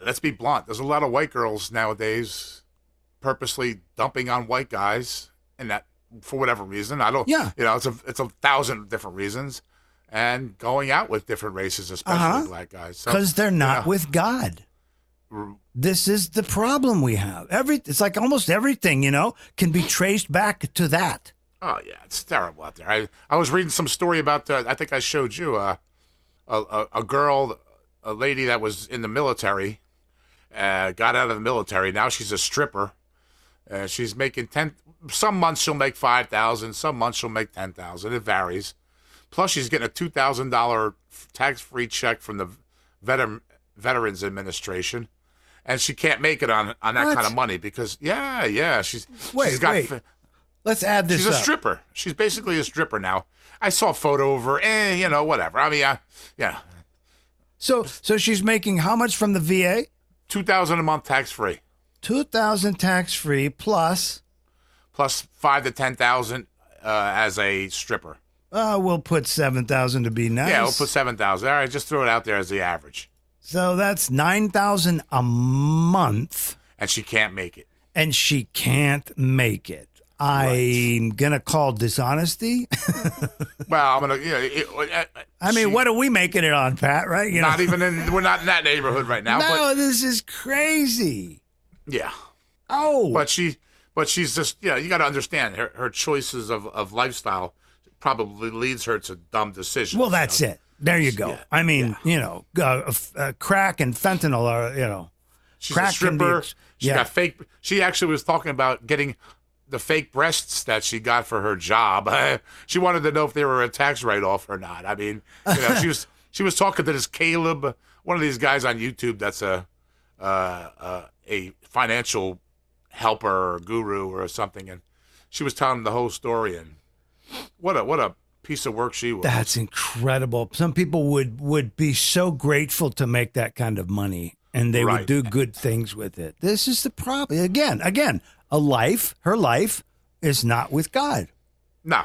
Let's be blunt. There's a lot of white girls nowadays, purposely dumping on white guys, and that for whatever reason. I don't. Yeah. You know, it's a it's a thousand different reasons, and going out with different races, especially Uh-huh. black guys. So, because they're not yeah. with God. This is the problem we have. Every it's like almost everything, you know, can be traced back to that. Oh yeah, it's terrible out there. I I was reading some story about. Uh, I think I showed you uh, a, a a girl, a lady that was in the military, uh, got out of the military. Now she's a stripper. Uh, she's making ten. Some months she'll make five thousand. Some months she'll make ten thousand. It varies. Plus she's getting a two thousand dollar tax free check from the veteran Veterans Administration. And she can't make it on on that What? kind of money because yeah yeah she's Wait, she's got wait. fi- Let's add this She's a up. stripper. She's basically a stripper now. I saw a photo of her. Eh, you know, whatever. I mean, uh, yeah, So so she's making how much from the VA? two thousand a month tax free, Two thousand tax free plus. plus five to ten thousand uh, as a stripper. Uh, we'll put seven thousand to be nice. Yeah, we'll put seven thousand. All right, just throw it out there as the average. so that's nine thousand a month, And she can't make it. and she can't make it. I'm gonna call dishonesty. Well, I'm gonna. You know, it, uh, I mean, she- what are we making it on, Pat? Right? You know. Not even in. We're not in that neighborhood right now. no, this is crazy. Yeah, Oh, but she. but she's just yeah. You got to understand her her choices of of lifestyle probably leads her to dumb decisions. Well, you that's know? it. There you go. Yeah, I mean, you know, uh, uh, crack and fentanyl are, you know, She's crack a can be stripper. she yeah. got fake. She actually was talking about getting the fake breasts that she got for her job. she wanted to know if they were a tax write off or not. I mean, you know, she was she was talking to this Caleb, one of these guys on YouTube that's a uh, uh, a financial helper or guru or something, and she was telling the whole story. And what a what a piece of work she was. That's incredible. Some people would would be so grateful to make that kind of money and they would do good things with it. This is the problem. Again, again, a life, her life is not with God. no,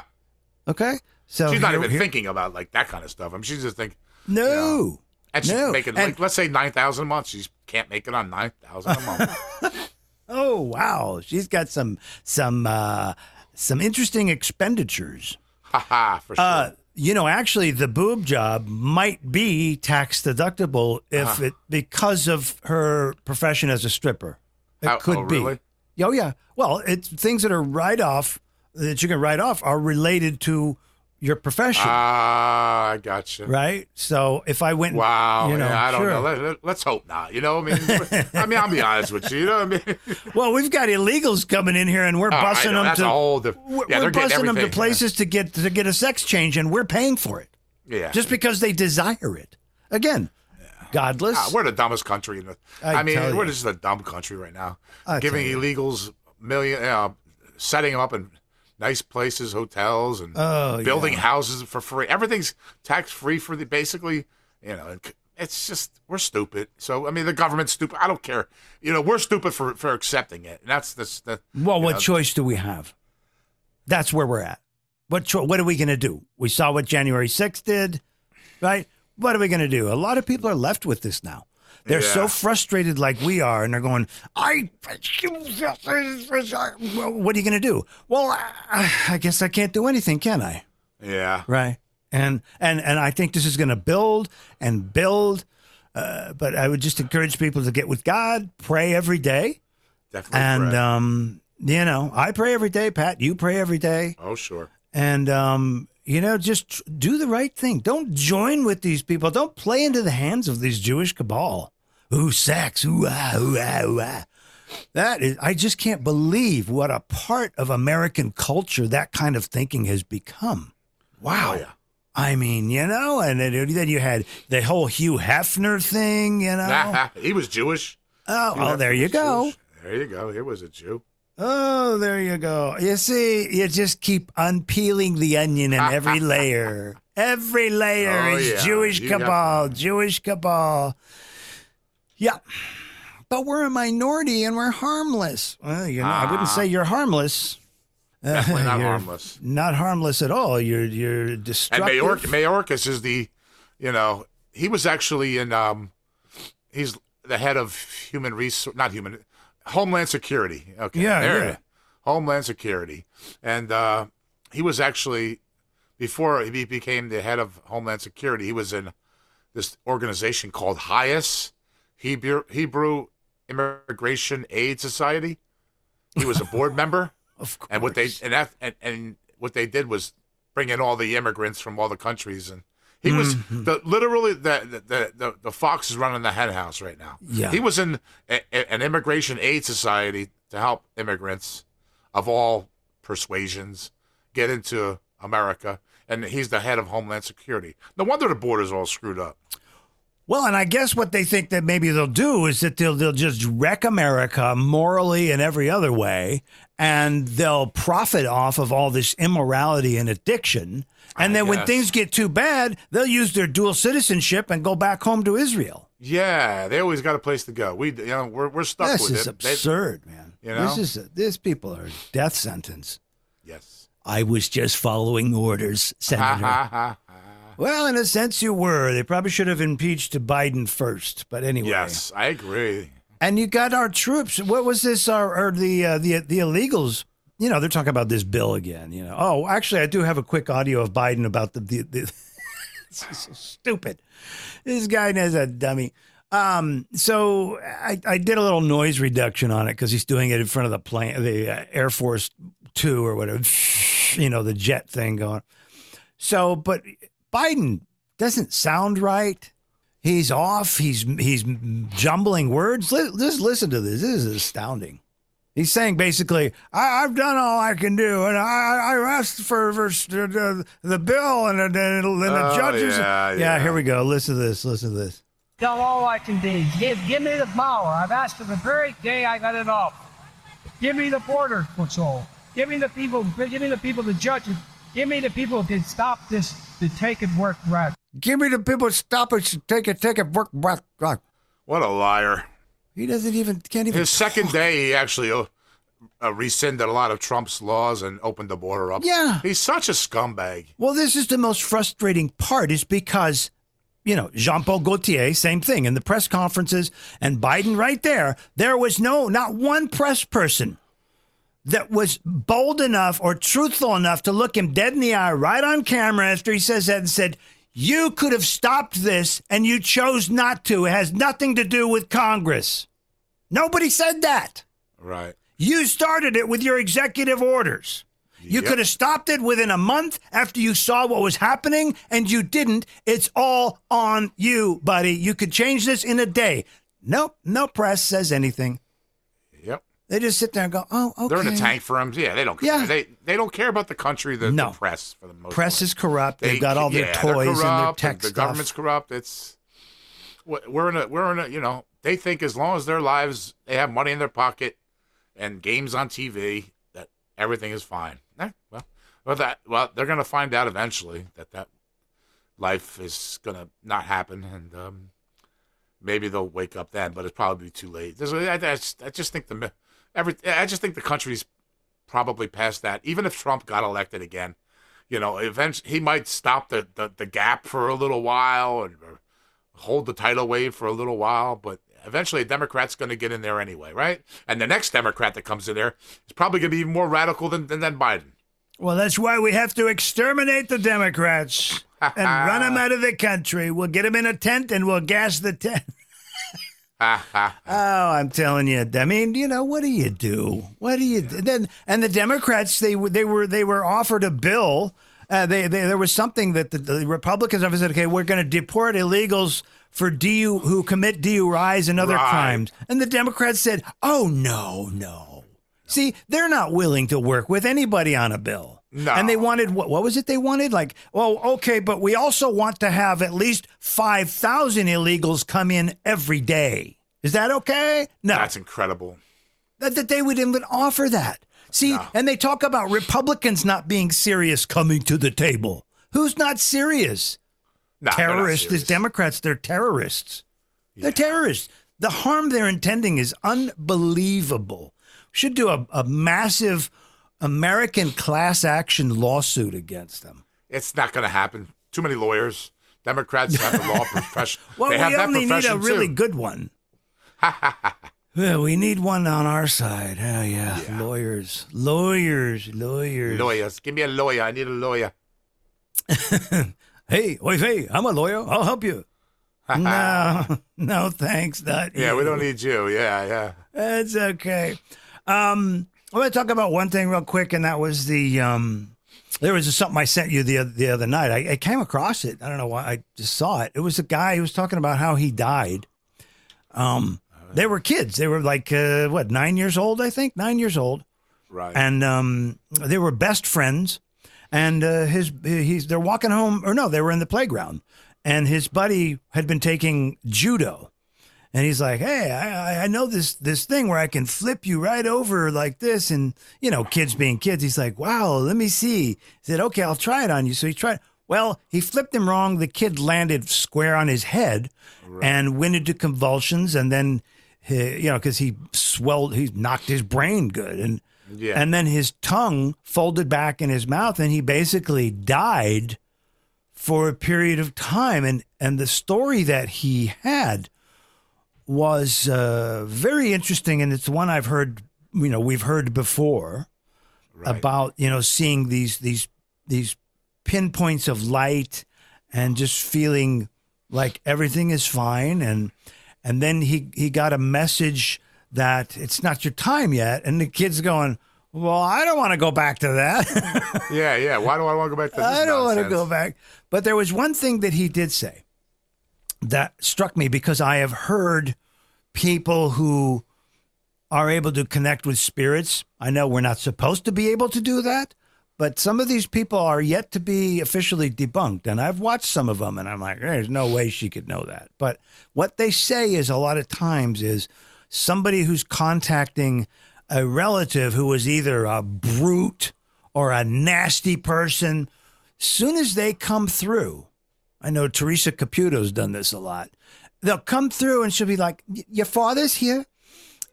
Okay? So she's not here- even here- thinking about like that kind of stuff. I mean, she's just thinking. No. And she's No, making and- like let's say nine thousand a month. She can't make it on nine thousand a month. Oh, wow. She's got some some uh some interesting expenditures. Ha ha for sure. Uh, you know, actually, the boob job might be tax deductible if Uh-huh. it because of her profession as a stripper. It How- could oh, be. really? Oh yeah. Well, it's things that are write off that you can write off are related to your profession, Ah, I gotcha. right? So if I went, Wow. you know, yeah, I don't sure. know. Let, us hope not. You know, I mean, I mean, I'll be honest with you. You know, what I mean, Well, we've got illegals coming in here, and we're Oh, I busting them that's to whole diff- we're, yeah, we're busting them to places to get to get a sex change, and we're paying for it yeah. just because they desire it. Again, godless. Ah, we're the dumbest country in the. I I, mean, we're just a dumb country right now. I Giving illegals million, uh, setting them up in nice places, hotels, and Oh, building yeah. houses for free. Everything's tax free for the basically. You know, it's just we're stupid. So I mean, the government's stupid. I don't care. You know, we're stupid for for accepting it, and that's this. The, Well, what know, choice do we have? That's where we're at. What cho- what are we going to do? We saw what January 6th did, right? What are we going to do? A lot of people are left with this now. They're so frustrated like we are, and they're going, I. Well, what are you going to do? Well, I, I guess I can't do anything, can I? Yeah. Right. And and and I think this is going to build and build. Uh, but I would just encourage people to get with God, pray every day, Definitely. and correct. um, you know, I pray every day. Pat, you pray every day, oh, sure. and um, you know, just tr- do the right thing. Don't join with these people. Don't play into the hands of these Jewish cabal. Ooh, sex. Ooh, ah, ooh, ah, ooh, ah. That is, I just can't believe what a part of American culture that kind of thinking has become. Wow. Oh, yeah. I mean, you know, and then, then you had the whole Hugh Hefner thing, you know. he was Jewish. oh, Hugh oh, Hefner there you go. Jewish. There you go. He was a Jew. Oh, there you go. You see, you just keep unpeeling the onion in every layer. Every layer Oh, is yeah. Jewish You cabal, Jewish cabal. Yeah. But we're a minority and we're harmless. Well, you know, I wouldn't say you're harmless. Ah. Definitely not You're harmless. Not harmless at all. You're you're And destructive. Mayork, Mayorkas is the, you know, he was actually in, um, he's the head of human resource, not human, Homeland Security. Okay. Yeah, there yeah. it is. Homeland Security. And uh, he was actually, before he became the head of Homeland Security, he was in this organization called HIAS, Hebrew, Hebrew Immigration Aid Society. He was a board member. of course. and what they and, that, and and what they did was bring in all the immigrants from all the countries and he was Mm-hmm. the literally the the, the the fox is running the hen house right now Yeah. he was in a, a- an immigration aid society to help immigrants of all persuasions get into america and he's the head of homeland security no wonder the border's all screwed up Well, and I guess what they think that maybe they'll do is that they'll they'll just wreck America morally and every other way, and they'll profit off of all this immorality and addiction. And I then when things get too bad, they'll use their dual citizenship and go back home to Israel. yeah they always got a place to go we you know we're, we're stuck This with is it They- absurd, man. you know? This is this people are death sentence. yes I was just following orders, Senator. well, in a sense, you were. They probably should have impeached Biden first, but anyway. yes i agree And you got our troops. What was this? Our, or the uh, the the illegals? You know, they're talking about this bill again. You know. Oh, actually, I do have a quick audio of Biden about the the. the this is so stupid. This guy is a dummy. Um, so I, I did a little noise reduction on it because he's doing it in front of the plane, the uh, Air Force Two or whatever, you know, the jet thing going. So, but Biden doesn't sound right. He's off. He's he's jumbling words. Li- Just listen to this. This is astounding. He's saying basically, I, I've done all I can do, and I, I asked for, for the, the bill, and, the- and the Oh, judges. yeah, yeah. here we go. Listen to this. Listen to this. done all I can do. Give, give me the power. I've asked for the very day I got it off. Give me the border patrol. Give me the people. Give me the people, the judges. Give me the people to stop this, to take and work right. Give me the people. to Stop it. to Take it. Take it. Work. Work. work. What a liar. He doesn't even. Can't even. His second day, he actually uh, uh, rescinded a lot of Trump's laws and opened the border up. Yeah. He's such a scumbag. Well, this is the most frustrating part, is because, you know, Jean Paul Gaultier, same thing in the press conferences, and Biden right there, there was no, not one press person that was bold enough or truthful enough to look him dead in the eye right on camera after he says that and said, You could have stopped this and you chose not to. It has nothing to do with Congress. Nobody said that. Right. You started it with your executive orders. You Yep. could have stopped it within a month after you saw what was happening, and you didn't. It's all on you, buddy. You could change this in a day. Nope, no press says anything. They just sit there and go, "Oh, okay." They're in a tank for him. Yeah, they don't care. Yeah. They they don't care about the country, the, No. the press for the most Press part. is corrupt. They've They- got all their yeah, toys and their corrupt, tech The stuff. government's corrupt. It's we're in a we're in a you know they think as long as their lives they have money in their pocket and games on TV that everything is fine. Eh, well, well that well they're gonna find out eventually that that life is gonna not happen and um, maybe they'll wake up then, but it's probably too late. There's, I, I, just, I just think the every I just think the country's probably past that. Even if Trump got elected again, you know, eventually he might stop the, the, the gap for a little while and or hold the tidal wave for a little while, but eventually a Democrat's going to get in there anyway, right? And the next Democrat that comes in there is probably going to be even more radical than, than, than Biden. Well, that's why we have to exterminate the Democrats and run them out of the country. We'll get them in a tent and we'll gas the tent. Oh, I'm telling you. I mean, you know, what do you do? What do you do? then? And the Democrats, they were they were they were offered a bill. Uh, they, they there was something that the, the Republicans have said, okay, we're going to deport illegals for DU who commit DUIs and other Right. crimes, and the Democrats said, oh no, no. See, they're not willing to work with anybody on a bill. No. And they wanted what? What was it they wanted? Like, well, okay, but we also want to have at least five thousand illegals come in every day. Is that okay? No, That's incredible. that, that they would even offer that. See, and they talk about Republicans not being serious coming to the table. Who's not serious? No, terrorists. These. Democrats, they're terrorists. They're terrorists. The harm they're intending is unbelievable. Should do a, a massive American class action lawsuit against them. It's not going to happen. Too many lawyers. Democrats have the law profession. Well, they have we that only need a really too. good one. yeah, we need one on our side. Oh, yeah. Lawyers, lawyers, lawyers. Lawyers. Give me a lawyer. I need a lawyer. Hey, wait, hey, I'm a lawyer. I'll help you. no, no, thanks. Not Yeah, you. we don't need you. Yeah, yeah. That's okay. Um, I want to talk about one thing real quick, and that was the um, there was something I sent you the the other night. I, I came across it. I don't know why. I just saw it. It was a guy who was talking about how he died. Um, they were kids. They were like uh, what nine years old, I think, nine years old, Right. and um, they were best friends. And uh, his he's they're walking home, or no, they were in the playground, and his buddy had been taking judo. And he's like, "Hey, I, I- know this this thing where I can flip you right over like this." And you know, kids being kids, he's like, "Wow, let me see." He said, "Okay, I'll try it on you." So he tried. Well, he flipped him wrong. The kid landed square on his head and went into convulsions. And then, he, you know, because he swelled, he knocked his brain good, and Yeah. and then his tongue folded back in his mouth, and he basically died for a period of time. And and the story that he had was uh, very interesting, and it's one I've heard. You know, we've heard before Right. about you know seeing these these these pinpoints of light and just feeling like everything is fine and and then he he got a message that it's not your time yet, and the kid's going, "Well, I don't want to go back to that. Yeah, yeah. Why do I want to go back to this? I don't want to go back." But there was one thing that he did say that struck me because I have heard people who are able to connect with spirits. I know we're not supposed to be able to do that, but some of these people are yet to be officially debunked. And I've watched some of them and I'm like, there's no way she could know that. But what they say is a lot of times is somebody who's contacting a relative who is either a brute or a nasty person, soon as they come through, I know Teresa Caputo's done this a lot. They'll come through and she'll be like, Your father's here.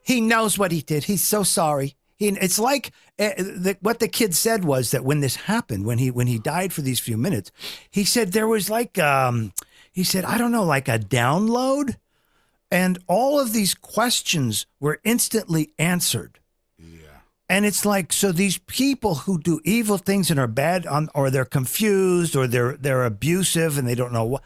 He knows what he did. He's so sorry. He, it's like uh, the, what the kid said was that when this happened, when he when he died for these few minutes, he said there was like um, he said I don't know like a download, and all of these questions were instantly answered. And it's like so these people who do evil things and are bad on or they're confused or they're they're abusive and they don't know what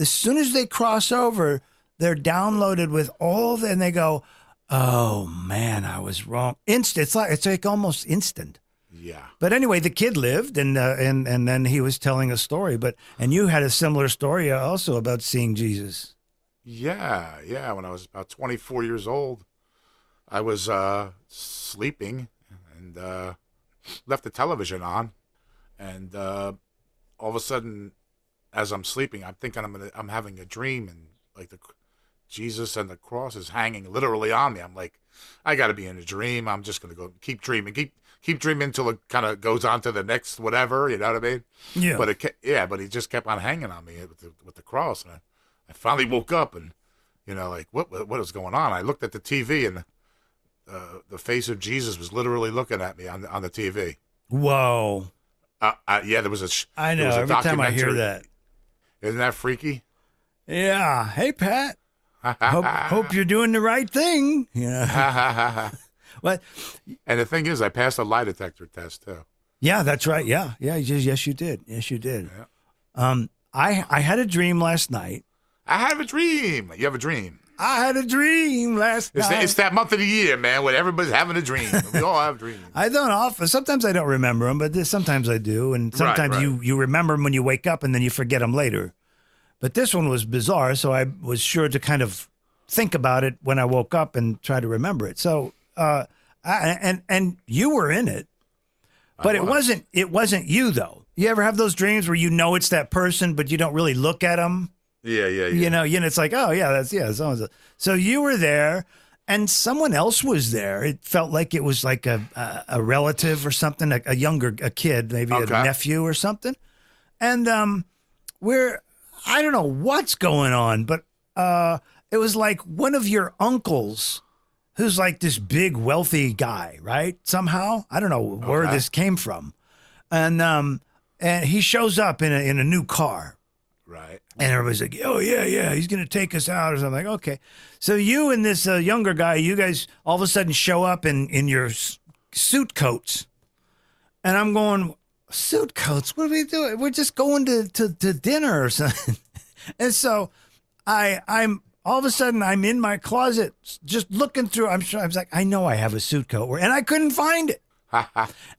as soon as they cross over, they're downloaded with all the, and they go, "Oh man, I was wrong." Instant. It's like it's like almost instant. Yeah. But anyway, the kid lived, and uh, and and then he was telling a story. But and you had a similar story also about seeing Jesus. Yeah, yeah. When I was about 24 years old, I was uh, sleeping and uh, left the television on, and uh, all of a sudden, as I'm sleeping, I'm thinking I'm gonna, I'm having a dream, and like the Jesus and the cross is hanging literally on me. I'm like, I got to be in a dream. I'm just gonna go keep dreaming, keep keep dreaming until it kind of goes on to the next whatever. You know what I mean? Yeah. But it, yeah, but he just kept on hanging on me with the, with the cross, and I, I finally woke up, and you know, like what what is going on? I looked at the TV, and uh, the face of Jesus was literally looking at me on the, on the TV. Whoa! Uh, uh, yeah, there was a. sh- I know. Every time I hear that, isn't that freaky? yeah. Hey, Pat. Hope hope you're doing the right thing. Yeah. What? and the thing is, I passed a lie detector test too. Yeah, that's right. Yeah, yeah. Yes, yes, you did. Yes, you did. Yeah. Um, I I had a dream last night. I have a dream. You have a dream. I had a dream last It's, night. it's that month of the year, man, when everybody's having a dream. We all have dreams. I don't often. Sometimes I don't remember them, but this, sometimes I do, and sometimes right. you you remember them when you wake up, and then you forget them later. But this one was bizarre, so I was sure to kind of think about it when I woke up and try to remember it. So, uh, I, and and you were in it, but it wasn't it wasn't you though. You ever have those dreams where you know it's that person, but you don't really look at them? Yeah, yeah, yeah. You know, you know, it's like, oh yeah, that's yeah, so so you were there, and someone else was there. It felt like it was like a a, a relative or something, a, a younger a kid, maybe Okay. a nephew or something, and um, we're I don't know what's going on, but uh, it was like one of your uncles. Who's like this big wealthy guy, right? Somehow, I don't know where Okay. this came from, and um, and he shows up in a in a new car, Right. and everybody's like, "Oh yeah, yeah, he's gonna take us out," or something. Like, okay, so you and this uh, younger guy, you guys all of a sudden show up in in your s- suit coats, and I'm going, suit coats? What are we doing? We're just going to to, to dinner or something. and so, I I'm all of a sudden I'm in my closet just looking through. I'm sure I was like, I know I have a suit coat, and I couldn't find it.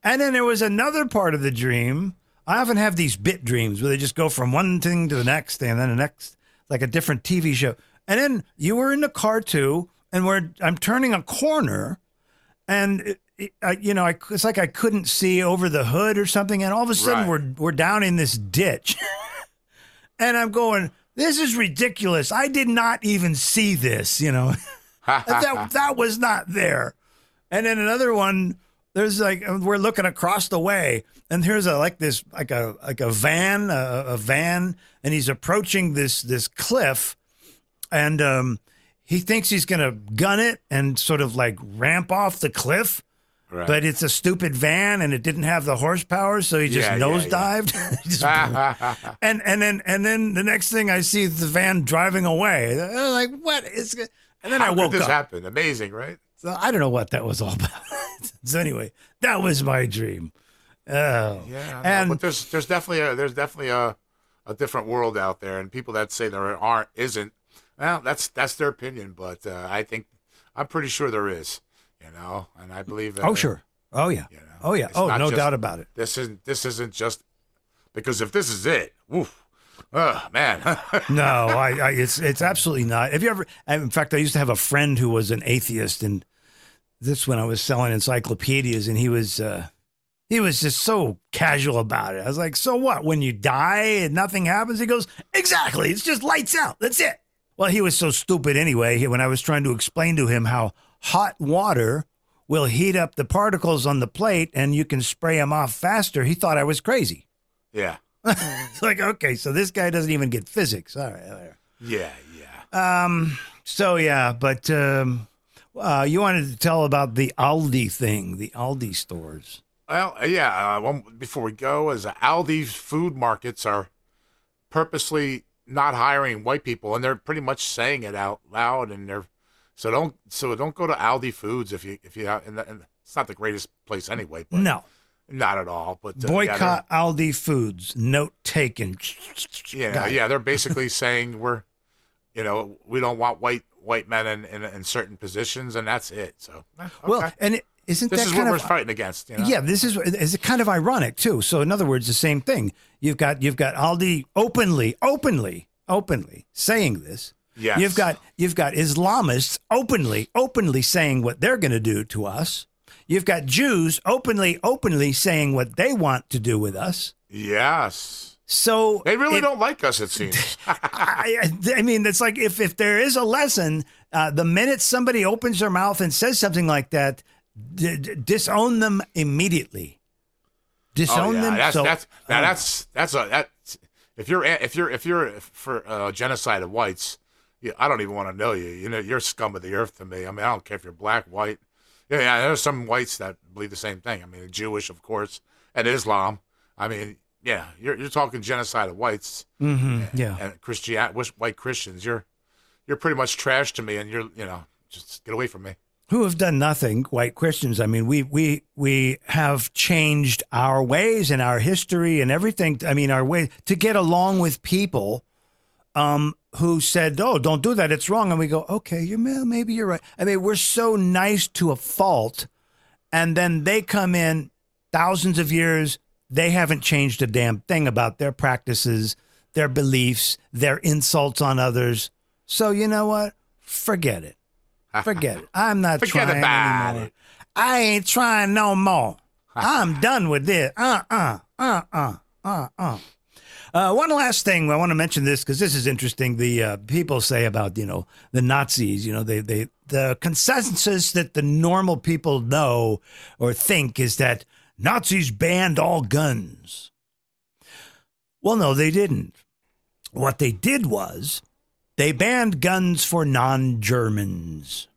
And then there was another part of the dream. I often have these bit dreams where they just go from one thing to the next and then the next, like a different TV show. And then you were in the car too, and we're I'm turning a corner, and it, it, I, you know, I, it's like I couldn't see over the hood or something, and all of a sudden Right. we're we're down in this ditch, and I'm going, this is ridiculous. I did not even see this, you know. that that was not there. And then another one, there's like we're looking across the way, and here's a like this like a like a van, a, a van, and he's approaching this this cliff, and um, he thinks he's gonna gun it and sort of like ramp off the cliff. Right. But it's a stupid van and it didn't have the horsepower, so he just Yeah, yeah, nosedived. Just- and and then and then the next thing I see is the van driving away. Like, what is? go-" And then How I woke this up. happen? Amazing, right? So I don't know what that was all about. so anyway, that was my dream. Oh, Yeah, know, and but there's there's definitely a there's definitely a a different world out there, and people that say there aren't isn't. Well, that's that's their opinion, but uh, I think I'm pretty sure there is. You know, and I believe. That, Oh, sure. Oh, yeah. You know, Oh, yeah. Oh, no just- doubt about it. This isn't this isn't just because if this is it, woof, oh man, No, I, I, it's it's absolutely not. Have you ever? In fact, I used to have a friend who was an atheist, and this when I was selling encyclopedias, and he was uh, he was just so casual about it. I was like, "So what? When you die and nothing happens?" He goes, "Exactly. It's just lights out. That's it." Well, he was so stupid anyway. When I was trying to explain to him how hot water will heat up the particles on the plate and you can spray them off faster, he thought I was crazy. yeah, It's like, okay, so this guy doesn't even get physics. All right, all right. yeah, yeah. Um. So yeah, but um, uh, you wanted to tell about the Aldi thing, the Aldi stores. Well, yeah. Uh, one before we go, is uh, Aldi's food markets are purposely not hiring white people, and they're pretty much saying it out loud. And they're so don't so don't go to Aldi Foods if you if you have, and, and it's not the greatest place anyway. But No, not at all. But uh, yeah, boycott Aldi Foods. Note taken. Yeah, yeah, they're basically saying we're, you know, we don't want white white men in, in, in certain positions, and that's it. So, eh, okay. Well, and it, isn't this that is kind what of we're fighting against. You know? Yeah, this is is it kind of ironic too. So in other words, the same thing. You've got you've got Aldi openly, openly, openly saying this. Yes. You've got you've got Islamists openly, openly saying what they're going to do to us. You've got Jews openly, openly saying what they want to do with us. Yes. So They really it- don't like us. It seems. I, I mean, it's like if if there is a lesson, uh, the minute somebody opens their mouth and says something like that, d- d- disown them immediately. Disown oh, yeah. them. That's so, that's now um, that's that's a that. If you're if you're if you're for uh, genocide of whites, yeah, I don't even want to know you. You know, you're scum of the earth to me. I mean, I don't care if you're black, white. Yeah, yeah. There's some whites that believe the same thing. I mean, Jewish, of course, and Islam. I mean, yeah, you're you're talking genocide of whites. mhm, yeah. and Christian white Christians, you're you're pretty much trash to me, and you're you know just get away from me. who have done nothing, white Christians. I mean, we we we have changed our ways and our history and everything. I mean, our way to get along with people um, who said, "Oh, don't do that; it's wrong," and we go, "Okay, you may, maybe you're right." I mean, we're so nice to a fault, and then they come in thousands of years. They haven't changed a damn thing about their practices, their beliefs, their insults on others. So you know what? Forget it. Forget it. I'm not Forget trying about anymore. it. I ain't trying no more. I'm done with this. Uh uh uh uh uh uh. Uh, one last thing I want to mention this because this is interesting. The uh, people say about you know the Nazis. You know they they the consensus that the normal people know or think is that Nazis banned all guns. Well, no, they didn't. What they did was they banned guns for non-Germans.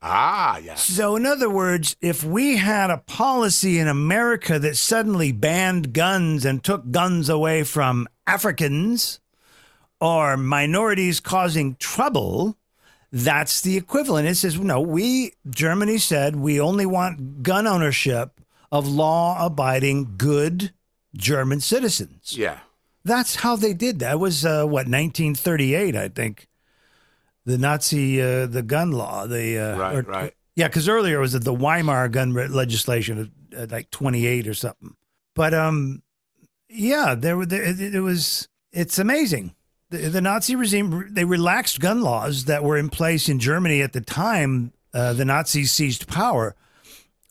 Ah, yes. So, in other words, if we had a policy in America that suddenly banned guns and took guns away from Africans or minorities causing trouble, that's the equivalent. It says, no, we, Germany said, we only want gun ownership of law abiding, good German citizens. Yeah. That's how they did that. It was, uh, what, 1938, I think. The Nazi, uh, the gun law, the uh, Right, or- right. yeah, because earlier it was the Weimar gun legislation, uh, like twenty eight or something. But um, yeah, there were there, it, it was. It's amazing. The, the Nazi regime they relaxed gun laws that were in place in Germany at the time. Uh, the Nazis seized power.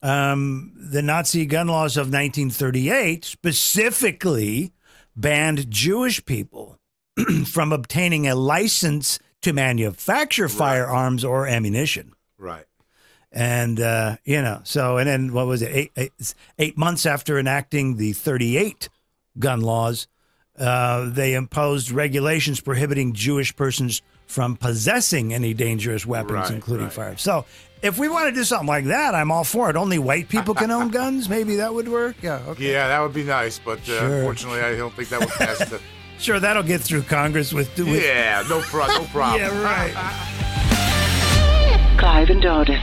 Um, the Nazi gun laws of 1938 specifically banned Jewish people from obtaining a license to manufacture firearms or ammunition. Right. And, uh, you know, so, and then what was it? Eight, eight, eight months after enacting the 38 gun laws, uh, they imposed regulations prohibiting Jewish persons from possessing any dangerous weapons, Right, including right. firearms. So, if we want to do something like that, I'm all for it. Only white people can own guns. Maybe that would work. Yeah. Okay. Yeah, that would be nice, but uh, Sure. unfortunately, I don't think that would pass the. Sure, that'll get through Congress with. with yeah, no, pro- no problem. Yeah, right. Clive and Dardis.